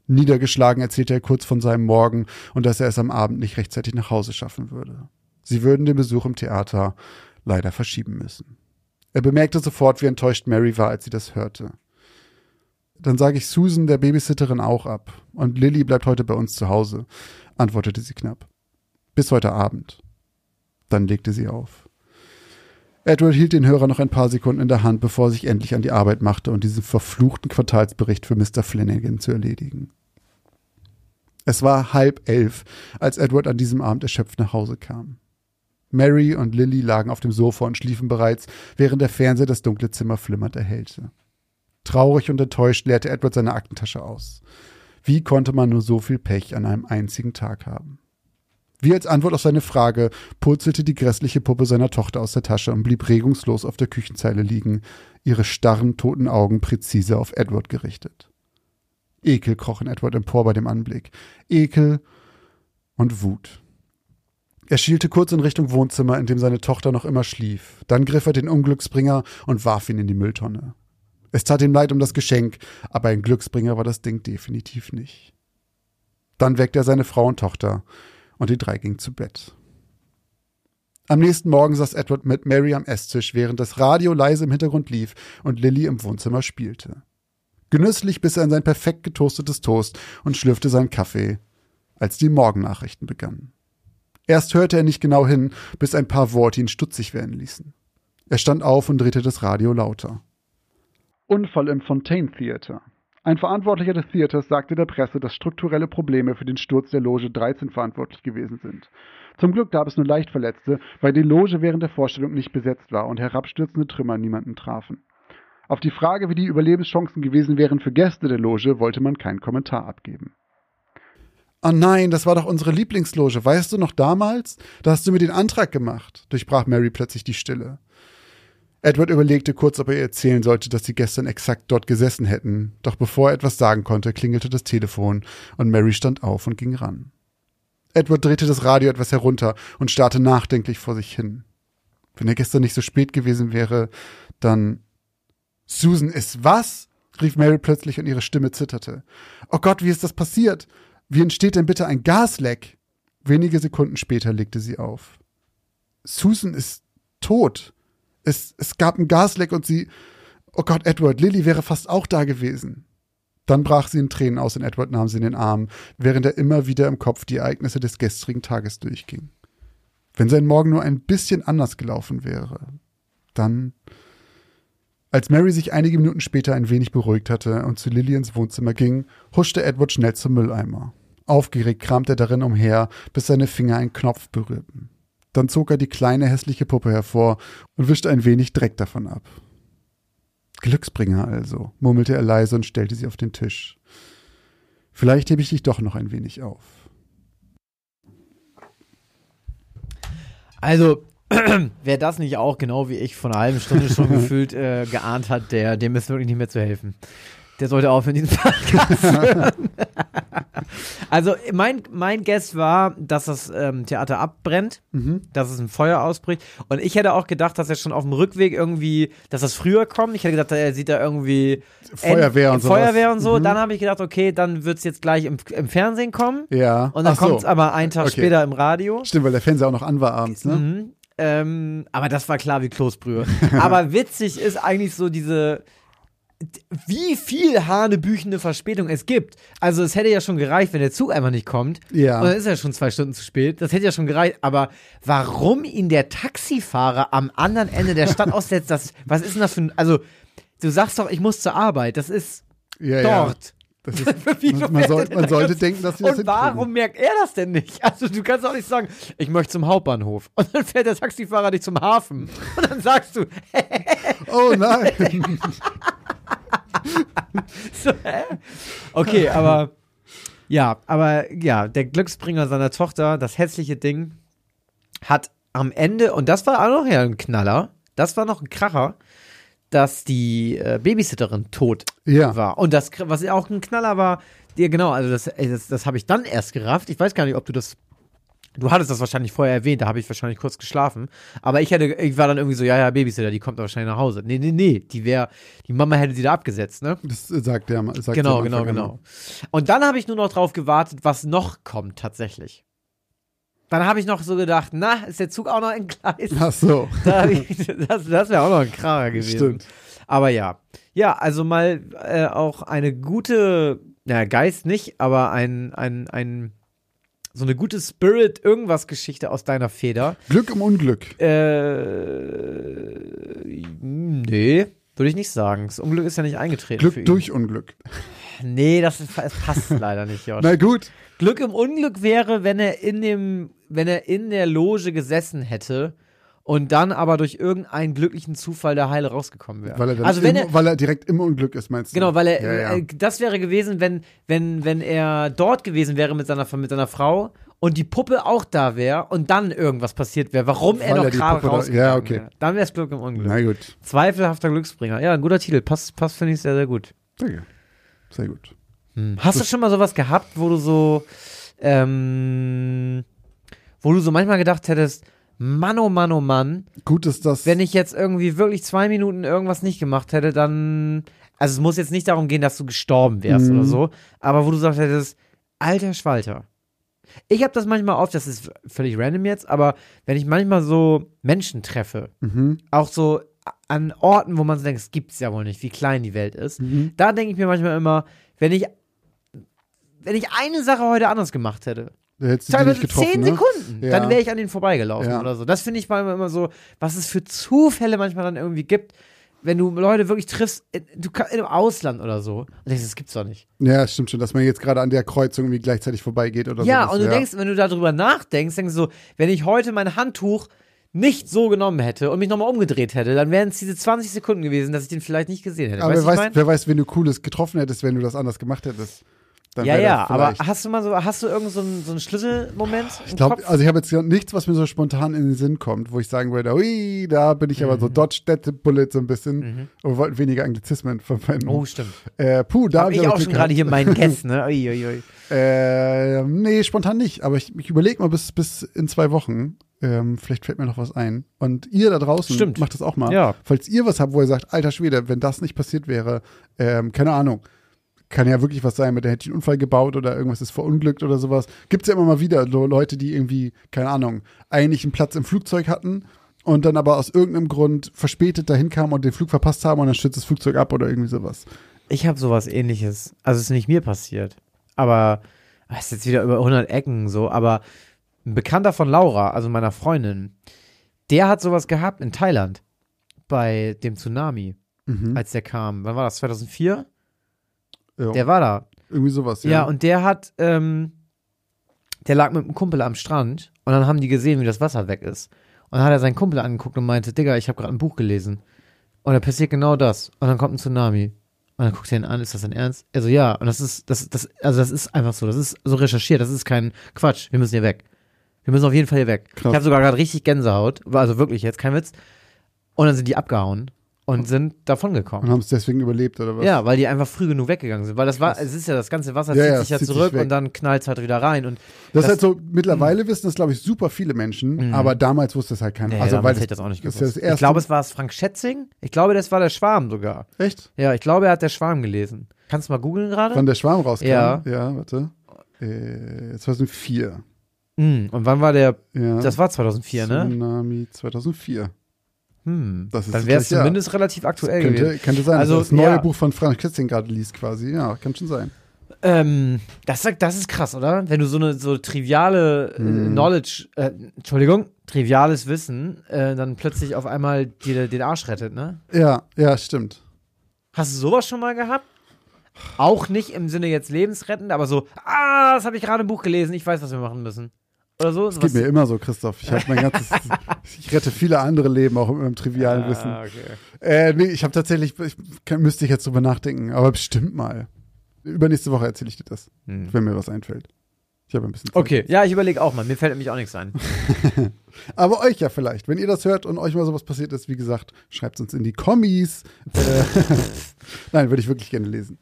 Niedergeschlagen erzählte er kurz von seinem Morgen und dass er es am Abend nicht rechtzeitig nach Hause schaffen würde. Sie würden den Besuch im Theater leider verschieben müssen. Er bemerkte sofort, wie enttäuscht Mary war, als sie das hörte. Dann sage ich Susan, der Babysitterin, auch ab. Und Lilly bleibt heute bei uns zu Hause, antwortete sie knapp. Bis heute Abend. Dann legte sie auf. Edward hielt den Hörer noch ein paar Sekunden in der Hand, bevor er sich endlich an die Arbeit machte und diesen verfluchten Quartalsbericht für Mr. Flanagan zu erledigen. Es war halb elf, als Edward an diesem Abend erschöpft nach Hause kam. Mary und Lily lagen auf dem Sofa und schliefen bereits, während der Fernseher das dunkle Zimmer flimmernd erhellte. Traurig und enttäuscht leerte Edward seine Aktentasche aus. Wie konnte man nur so viel Pech an einem einzigen Tag haben? Wie als Antwort auf seine Frage purzelte die grässliche Puppe seiner Tochter aus der Tasche und blieb regungslos auf der Küchenzeile liegen, ihre starren, toten Augen präzise auf Edward gerichtet. Ekel kroch in Edward empor bei dem Anblick. Ekel und Wut. Er schielte kurz in Richtung Wohnzimmer, in dem seine Tochter noch immer schlief. Dann griff er den Unglücksbringer und warf ihn in die Mülltonne. Es tat ihm leid um das Geschenk, aber ein Glücksbringer war das Ding definitiv nicht. Dann weckte er seine Frau und Tochter, und die drei gingen zu Bett. Am nächsten Morgen saß Edward mit Mary am Esstisch, während das Radio leise im Hintergrund lief und Lilly im Wohnzimmer spielte. Genüsslich biss er in sein perfekt getoastetes Toast und schlürfte seinen Kaffee, als die Morgennachrichten begannen. Erst hörte er nicht genau hin, bis ein paar Worte ihn stutzig werden ließen. Er stand auf und drehte das Radio lauter. Unfall im Fontaine Theater. Ein Verantwortlicher des Theaters sagte der Presse, dass strukturelle Probleme für den Sturz der Loge 13 verantwortlich gewesen sind. Zum Glück gab es nur leicht Verletzte, weil die Loge während der Vorstellung nicht besetzt war und herabstürzende Trümmer niemanden trafen. Auf die Frage, wie die Überlebenschancen gewesen wären für Gäste der Loge, wollte man keinen Kommentar abgeben. Oh nein, das war doch unsere Lieblingsloge. Weißt du noch damals? Da hast du mir den Antrag gemacht, durchbrach Mary plötzlich die Stille. Edward überlegte kurz, ob er ihr erzählen sollte, dass sie gestern exakt dort gesessen hätten, doch bevor er etwas sagen konnte, klingelte das Telefon und Mary stand auf und ging ran. Edward drehte das Radio etwas herunter und starrte nachdenklich vor sich hin. Wenn er gestern nicht so spät gewesen wäre, dann. Susan ist was? rief Mary plötzlich und ihre Stimme zitterte. Oh Gott, wie ist das passiert? Wie entsteht denn bitte ein Gasleck? Wenige Sekunden später legte sie auf. Susan ist tot. Es, es gab ein Gasleck und sie. Oh Gott, Edward, Lily wäre fast auch da gewesen. Dann brach sie in Tränen aus und Edward nahm sie in den Arm, während er immer wieder im Kopf die Ereignisse des gestrigen Tages durchging. Wenn sein Morgen nur ein bisschen anders gelaufen wäre, dann. Als Mary sich einige Minuten später ein wenig beruhigt hatte und zu Lily ins Wohnzimmer ging, huschte Edward schnell zum Mülleimer. Aufgeregt kramte er darin umher, bis seine Finger einen Knopf berührten. Dann zog er die kleine hässliche Puppe hervor und wischte ein wenig Dreck davon ab. Glücksbringer also, murmelte er leise und stellte sie auf den Tisch. Vielleicht hebe ich dich doch noch ein wenig auf. Also, wer das nicht auch genau wie ich von einer halben Stunde schon gefühlt äh, geahnt hat, der, dem ist wirklich nicht mehr zu helfen der sollte aufhören, diesen Podcast hören. also mein, mein Guess war, dass das ähm, Theater abbrennt, mhm. dass es ein Feuer ausbricht. Und ich hätte auch gedacht, dass er schon auf dem Rückweg irgendwie, dass das früher kommt. Ich hätte gedacht, er sieht da irgendwie Feuerwehr und, Feuerwehr und so. Mhm. Dann habe ich gedacht, okay, dann wird es jetzt gleich im, im, Fernsehen kommen. Ja. Und dann so. kommt es aber einen Tag okay. später im Radio. Stimmt, weil der Fernseher auch noch an war abends, ne? Mhm. Ähm, aber das war klar wie Kloßbrühe. aber witzig ist eigentlich so diese wie viel hanebüchende Verspätung es gibt. Also es hätte ja schon gereicht, wenn der Zug einfach nicht kommt. Ja. Und dann ist er schon zwei Stunden zu spät. Das hätte ja schon gereicht. Aber warum ihn der Taxifahrer am anderen Ende der Stadt aussetzt, das, was ist denn das für ein, also du sagst doch, ich muss zur Arbeit. Das ist ja, dort. Ja. Das ist, man, man, soll, man sollte denken, dass sie das Und warum merkt er das denn nicht? Also du kannst auch nicht sagen, ich möchte zum Hauptbahnhof. Und dann fährt der Taxifahrer dich zum Hafen. Und dann sagst du, oh nein. So, hä? Okay, aber ja, aber ja, der Glücksbringer seiner Tochter, das hässliche Ding, hat am Ende, und das war auch noch ja ein Knaller, das war noch ein Kracher, dass die äh, Babysitterin tot ja. war. Und das, was auch ein Knaller war, ja genau, also das, das, das habe ich dann erst gerafft. Ich weiß gar nicht, ob du das Du hattest das wahrscheinlich vorher erwähnt, da habe ich wahrscheinlich kurz geschlafen. Aber ich hätte, ich war dann irgendwie so, ja, ja, Babysitter, die kommt wahrscheinlich nach Hause. Nee, nee, nee, die wäre, die Mama hätte sie da abgesetzt, ne? Das sagt der, sagt Genau, genau, genau. Und dann habe ich nur noch drauf gewartet, was noch kommt tatsächlich. Dann habe ich noch so gedacht, na, ist der Zug auch noch in Gleis? Ach so. Da ich, das das wäre auch noch ein Kracher gewesen. Stimmt. Aber ja. Ja, also mal äh, auch eine gute, naja, Geist nicht, aber ein, ein, ein, so eine gute Spirit-Irgendwas-Geschichte aus deiner Feder. Glück im Unglück. Äh, nee, würde ich nicht sagen. Das Unglück ist ja nicht eingetreten. Glück durch Unglück. Nee, das, ist, das passt leider nicht, Josh. Na gut. Glück im Unglück wäre, wenn er in dem, wenn er in der Loge gesessen hätte und dann aber durch irgendeinen glücklichen Zufall der Heile rausgekommen wäre. Weil er, also wenn im, er, weil er direkt im Unglück ist, meinst du? genau, weil er, Ja, ja. äh, das wäre gewesen, wenn, wenn, wenn er dort gewesen wäre mit seiner, mit seiner Frau und die Puppe auch da wäre und dann irgendwas passiert wäre, warum er Weil noch er die gerade Puppe da- ja, okay. wäre. Dann wäre es Glück im Unglück. Na gut. Zweifelhafter Glücksbringer. Ja, ein guter Titel. Passt, passt finde ich sehr, sehr gut. Sehr gut. Sehr gut. Hm. Hast du schon mal sowas gehabt, wo du so, ähm, wo du so manchmal gedacht hättest, Mann, oh Mann, oh Mann, Gut ist das. wenn ich jetzt irgendwie wirklich zwei Minuten irgendwas nicht gemacht hätte, dann, also es muss jetzt nicht darum gehen, dass du gestorben wärst Mhm. oder so, aber wo du gesagt hättest, alter Schwalter. Ich habe das manchmal oft, das ist völlig random jetzt, aber wenn ich manchmal so Menschen treffe, mhm. auch so an Orten, wo man so denkt, es gibt's ja wohl nicht, wie klein die Welt ist, Mhm. da denke ich mir manchmal immer, wenn ich, wenn ich eine Sache heute anders gemacht hätte, hättest teilweise nicht getroffen, zehn ne? Sekunden, Ja. dann wäre ich an denen vorbeigelaufen Ja. oder so. Das finde ich manchmal immer so, was es für Zufälle manchmal dann irgendwie gibt, wenn du Leute wirklich triffst, in, du, im Ausland oder so, und denkst, das gibt's doch nicht. Ja, stimmt schon, dass man jetzt gerade an der Kreuzung irgendwie gleichzeitig vorbeigeht oder ja, so. und du denkst, wenn du darüber nachdenkst, denkst du so, wenn ich heute mein Handtuch nicht so genommen hätte und mich nochmal umgedreht hätte, dann wären es diese 20 Sekunden gewesen, dass ich den vielleicht nicht gesehen hätte. Aber weißt wer weiß, wer weiß, wen du Cooles getroffen hättest, wenn du das anders gemacht hättest. Dann Ja, ja, aber hast du mal so, hast du irgend so einen, so einen Schlüsselmoment Ich glaube, also ich habe jetzt nichts, was mir so spontan in den Sinn kommt, wo ich sagen würde, ui, da bin ich aber so Mhm. Dodge Dead Bullet so ein bisschen. Und wir wollten weniger Anglizismen verwenden. oh, stimmt. Äh, puh, da Hab hab ich aber auch schon gerade hier meinen Guess, ne? Ui, ui, ui. Äh, nee, spontan nicht. Aber ich, ich überlege mal bis, bis in zwei Wochen. Ähm, vielleicht fällt mir noch was ein. Und ihr da draußen Stimmt. macht das auch mal. Ja. Falls ihr was habt, wo ihr sagt, alter Schwede, wenn das nicht passiert wäre, ähm, keine Ahnung. Kann ja wirklich was sein, mit der hätte ich einen Unfall gebaut oder irgendwas ist verunglückt oder sowas. Gibt's ja immer mal wieder so Leute, die irgendwie, keine Ahnung, eigentlich einen Platz im Flugzeug hatten und dann aber aus irgendeinem Grund verspätet dahin kamen und den Flug verpasst haben und dann stürzt das Flugzeug ab oder irgendwie sowas. Ich habe sowas ähnliches. Also es ist nicht mir passiert. Aber es ist jetzt wieder über 100 Ecken so. Aber ein Bekannter von Laura, also meiner Freundin, der hat sowas gehabt in Thailand. Bei dem Tsunami, Mhm. als der kam. Wann war das? 2004? Ja, Der war da. irgendwie sowas, Ja, ja. und der hat, ähm, der lag mit einem Kumpel am Strand und dann haben die gesehen, wie das Wasser weg ist. Und dann hat er seinen Kumpel angeguckt und meinte, Digga, ich habe gerade ein Buch gelesen. Und da passiert genau das. Und dann kommt ein Tsunami. Und dann guckt er ihn an, ist das dein Ernst? Er so, ja. Und das ist, das, das, also das ist einfach so. Das ist so recherchiert. Das ist kein Quatsch. Wir müssen hier weg. Wir müssen auf jeden Fall hier weg. Krass. Ich habe sogar gerade richtig Gänsehaut. Also wirklich jetzt, kein Witz. Und dann sind die abgehauen und sind davon gekommen. Und haben es deswegen überlebt, oder was? Ja, weil die einfach früh genug weggegangen sind. Weil das war, es ist ja das ganze Wasser Ja, zieht ja, sich ja zieht sich zurück weg. und dann knallt es halt wieder rein. Und Das, Das- ist halt so, mittlerweile wissen das, glaube ich, super viele Menschen, Mhm. aber damals wusste es halt keiner. nee, also, damals weil hätte ich das auch nicht gewusst. ich glaube, es war es Frank Schätzing. Ich glaube, das war der Schwarm sogar. Echt? Ja, ich glaube, er hat der Schwarm gelesen. Kannst du mal googeln gerade? Wann der Schwarm rauskam? Ja. Ja, warte. Äh, 2004. Hm, und wann war der? Ja. Das war 2004, ne? Tsunami 2004. Hm. Das ist Dann wäre es wirklich, ja. zumindest relativ aktuell gewesen. Könnte, könnte sein, Also, das neue ja. Buch von Frank Schätzing gerade liest quasi. Ja, kann schon sein. Ähm, das, das ist krass, oder? Wenn du so eine so triviale äh, Mhm. Knowledge, äh, Entschuldigung, triviales Wissen, äh, dann plötzlich auf einmal dir den Arsch rettet, ne? Ja, ja, stimmt. Hast du sowas schon mal gehabt? Auch nicht im Sinne jetzt lebensrettend, aber so, ah, das habe ich gerade im Buch gelesen, ich weiß, was wir machen müssen. Oder so? Das geht mir immer so, Christoph. Ich ganzes, ich rette viele andere Leben auch mit meinem trivialen Wissen. Ah, okay. Äh, nee, ich habe tatsächlich, ich, müsste ich jetzt drüber nachdenken, aber bestimmt mal. Übernächste Woche erzähle ich dir das, Hm. wenn mir was einfällt. Ich habe ein bisschen Zeit. Okay, ja, ich überlege auch mal. Mir fällt nämlich auch nichts ein. Aber euch ja vielleicht. Wenn ihr das hört und euch mal sowas passiert ist, wie gesagt, schreibt uns in die Kommis. Äh, Nein, würde ich wirklich gerne lesen.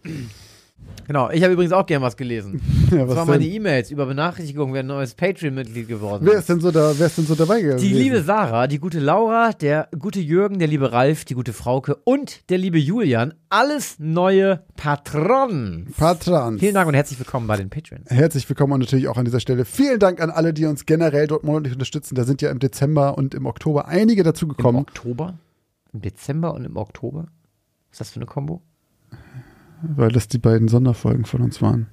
Genau, ich habe übrigens auch gern was gelesen. Ja, Das was waren meine? E-Mails über Benachrichtigungen, wer ein neues Patreon-Mitglied geworden Wer ist denn so da, wer ist denn so dabei gewesen? Die liebe Sarah, die gute Laura, der gute Jürgen, der liebe Ralf, die gute Frauke und der liebe Julian. Alles neue Patronen. Patrons. Vielen Dank und herzlich willkommen bei den Patreons. Herzlich willkommen und natürlich auch an dieser Stelle vielen Dank an alle, die uns generell dort monatlich unterstützen. Da sind ja im Dezember und im Oktober einige Im dazugekommen. Oktober? Im Dezember und im Oktober? Was ist das für eine Kombo? Weil das die beiden Sonderfolgen von uns waren.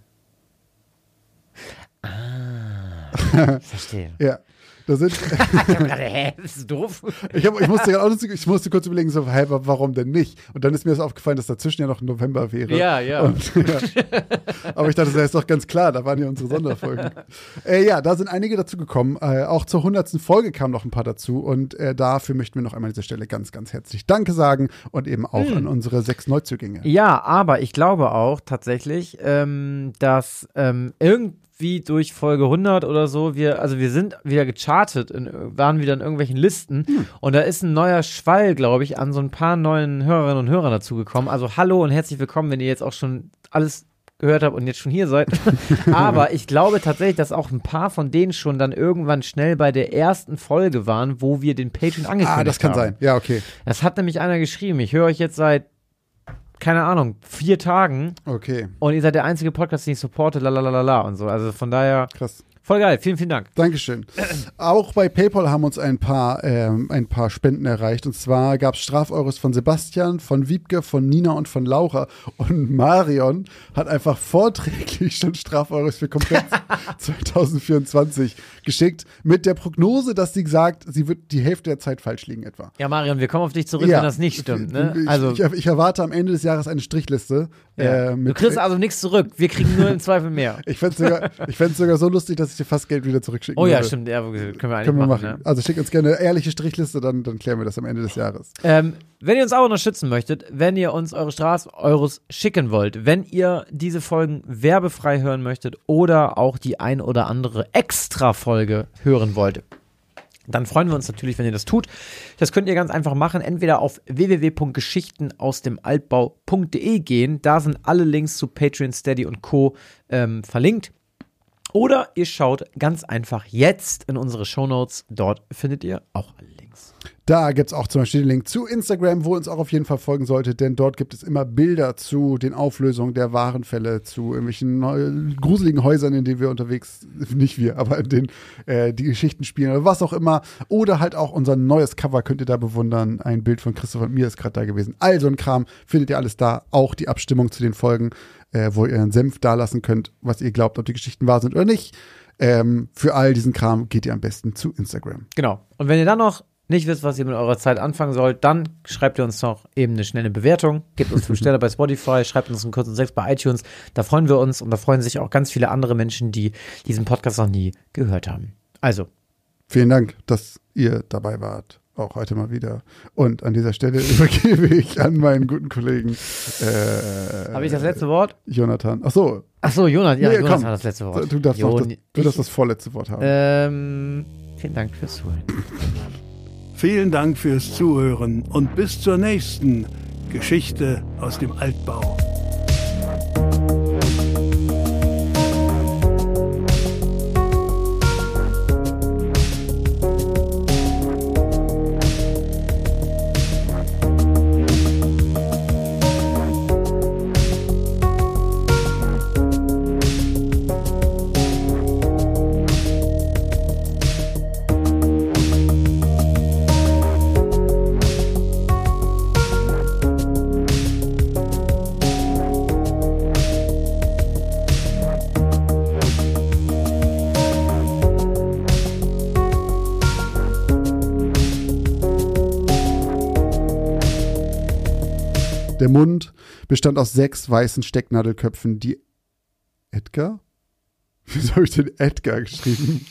Ich verstehe. Ja. Da sind, Ich hab gerade, hä, bist du doof? ich, hab, ich, musste auch, ich musste kurz überlegen, so, hä, wa- warum denn nicht? Und dann ist mir das aufgefallen, dass dazwischen ja noch November wäre. Ja, ja. Und, ja. Aber ich dachte, das ist doch ganz klar, da waren ja unsere Sonderfolgen. äh, ja, da sind einige dazu gekommen. Äh, auch zur hundertsten Folge kamen noch ein paar dazu. Und äh, dafür möchten wir noch einmal an dieser Stelle ganz, ganz herzlich Danke sagen und eben auch Hm. an unsere sechs Neuzugänge. Ja, aber ich glaube auch tatsächlich, ähm, dass ähm, irgendwie durch Folge 100 oder so, wir, also wir sind wieder gechartet, in, waren wieder in irgendwelchen Listen und da ist ein neuer Schwall, glaube ich, an so ein paar neuen Hörerinnen und Hörern dazugekommen. Also hallo und herzlich willkommen, wenn ihr jetzt auch schon alles gehört habt und jetzt schon hier seid. Aber ich glaube tatsächlich, dass auch ein paar von denen schon dann irgendwann schnell bei der ersten Folge waren, wo wir den Patreon angekündigt Ah, das kann haben. sein. Ja, okay. Das hat nämlich einer geschrieben. Ich höre euch jetzt seit, keine Ahnung, vier Tagen Okay, und ihr seid der einzige Podcast, den ich supporte, lalalala und so. Also von daher, krass. Voll geil. Vielen, vielen Dank. Dankeschön. Auch bei PayPal haben uns ein paar, ähm, ein paar Spenden erreicht. Und zwar gab es Strafeuros von Sebastian, von Wiebke, von Nina und von Laura. Und Marion hat einfach vorträglich schon Strafeuros für komplett 2024 geschickt. Mit der Prognose, dass sie sagt, sie wird die Hälfte der Zeit falsch liegen etwa. Ja, Marion, wir kommen auf dich zurück, Ja. wenn das nicht stimmt. Ne? Ich, Also, ich, ich erwarte am Ende des Jahres eine Strichliste. ja. äh, du kriegst also nichts zurück. Wir kriegen nur im Zweifel mehr. ich fände es sogar, ich sogar so lustig, dass ich dir fast Geld wieder zurückschicken Oh ja, würde. stimmt. Ja, können wir eigentlich Können wir machen. machen. Ne? Also schick uns gerne eine ehrliche Strichliste, dann, dann klären wir das am Ende des Jahres. Ähm, wenn ihr uns auch unterstützen möchtet, wenn ihr uns eure Straß-Euros schicken wollt, wenn ihr diese Folgen werbefrei hören möchtet oder auch die ein oder andere Extra-Folge hören wollt, dann freuen wir uns natürlich, wenn ihr das tut. Das könnt ihr ganz einfach machen, entweder auf www.geschichtenausdemaltbau.de gehen, da sind alle Links zu Patreon, Steady und Co. Ähm, verlinkt. Oder ihr schaut ganz einfach jetzt in unsere Shownotes, dort findet ihr auch Links. Da gibt es auch zum Beispiel den Link zu Instagram, wo ihr uns auch auf jeden Fall folgen solltet, denn dort gibt es immer Bilder zu den Auflösungen der wahren Fälle, zu irgendwelchen gruseligen Häusern, in denen wir unterwegs, nicht wir, aber in denen äh, die Geschichten spielen oder was auch immer. Oder halt auch unser neues Cover könnt ihr da bewundern. Ein Bild von Christoph und mir ist gerade da gewesen. All so ein Kram findet ihr alles da. Auch die Abstimmung zu den Folgen, äh, wo ihr einen Senf dalassen könnt, was ihr glaubt, ob die Geschichten wahr sind oder nicht. Ähm, für all diesen Kram geht ihr am besten zu Instagram. Genau. Und wenn ihr dann noch nicht wisst, was ihr mit eurer Zeit anfangen sollt, dann schreibt ihr uns noch eben eine schnelle Bewertung, gebt uns fünf Sterne bei Spotify, schreibt uns einen kurzen Sex bei iTunes. Da freuen wir uns und da freuen sich auch ganz viele andere Menschen, die diesen Podcast noch nie gehört haben. Also, Vielen Dank, dass ihr dabei wart. Auch heute mal wieder. Und an dieser Stelle übergebe ich an meinen guten Kollegen äh, habe ich das letzte Wort? Jonathan. Ach so, Ach so, Jonas, ja, Nee, komm. hat das letzte Wort. du darfst, noch das, du darfst das vorletzte Wort haben. Ähm, vielen Dank fürs Zuhören. Vielen Dank fürs Zuhören und bis zur nächsten Geschichte aus dem Altbau. Der Mund bestand aus sechs weißen Stecknadelköpfen, die Edgar? Wieso habe ich denn Edgar geschrieben?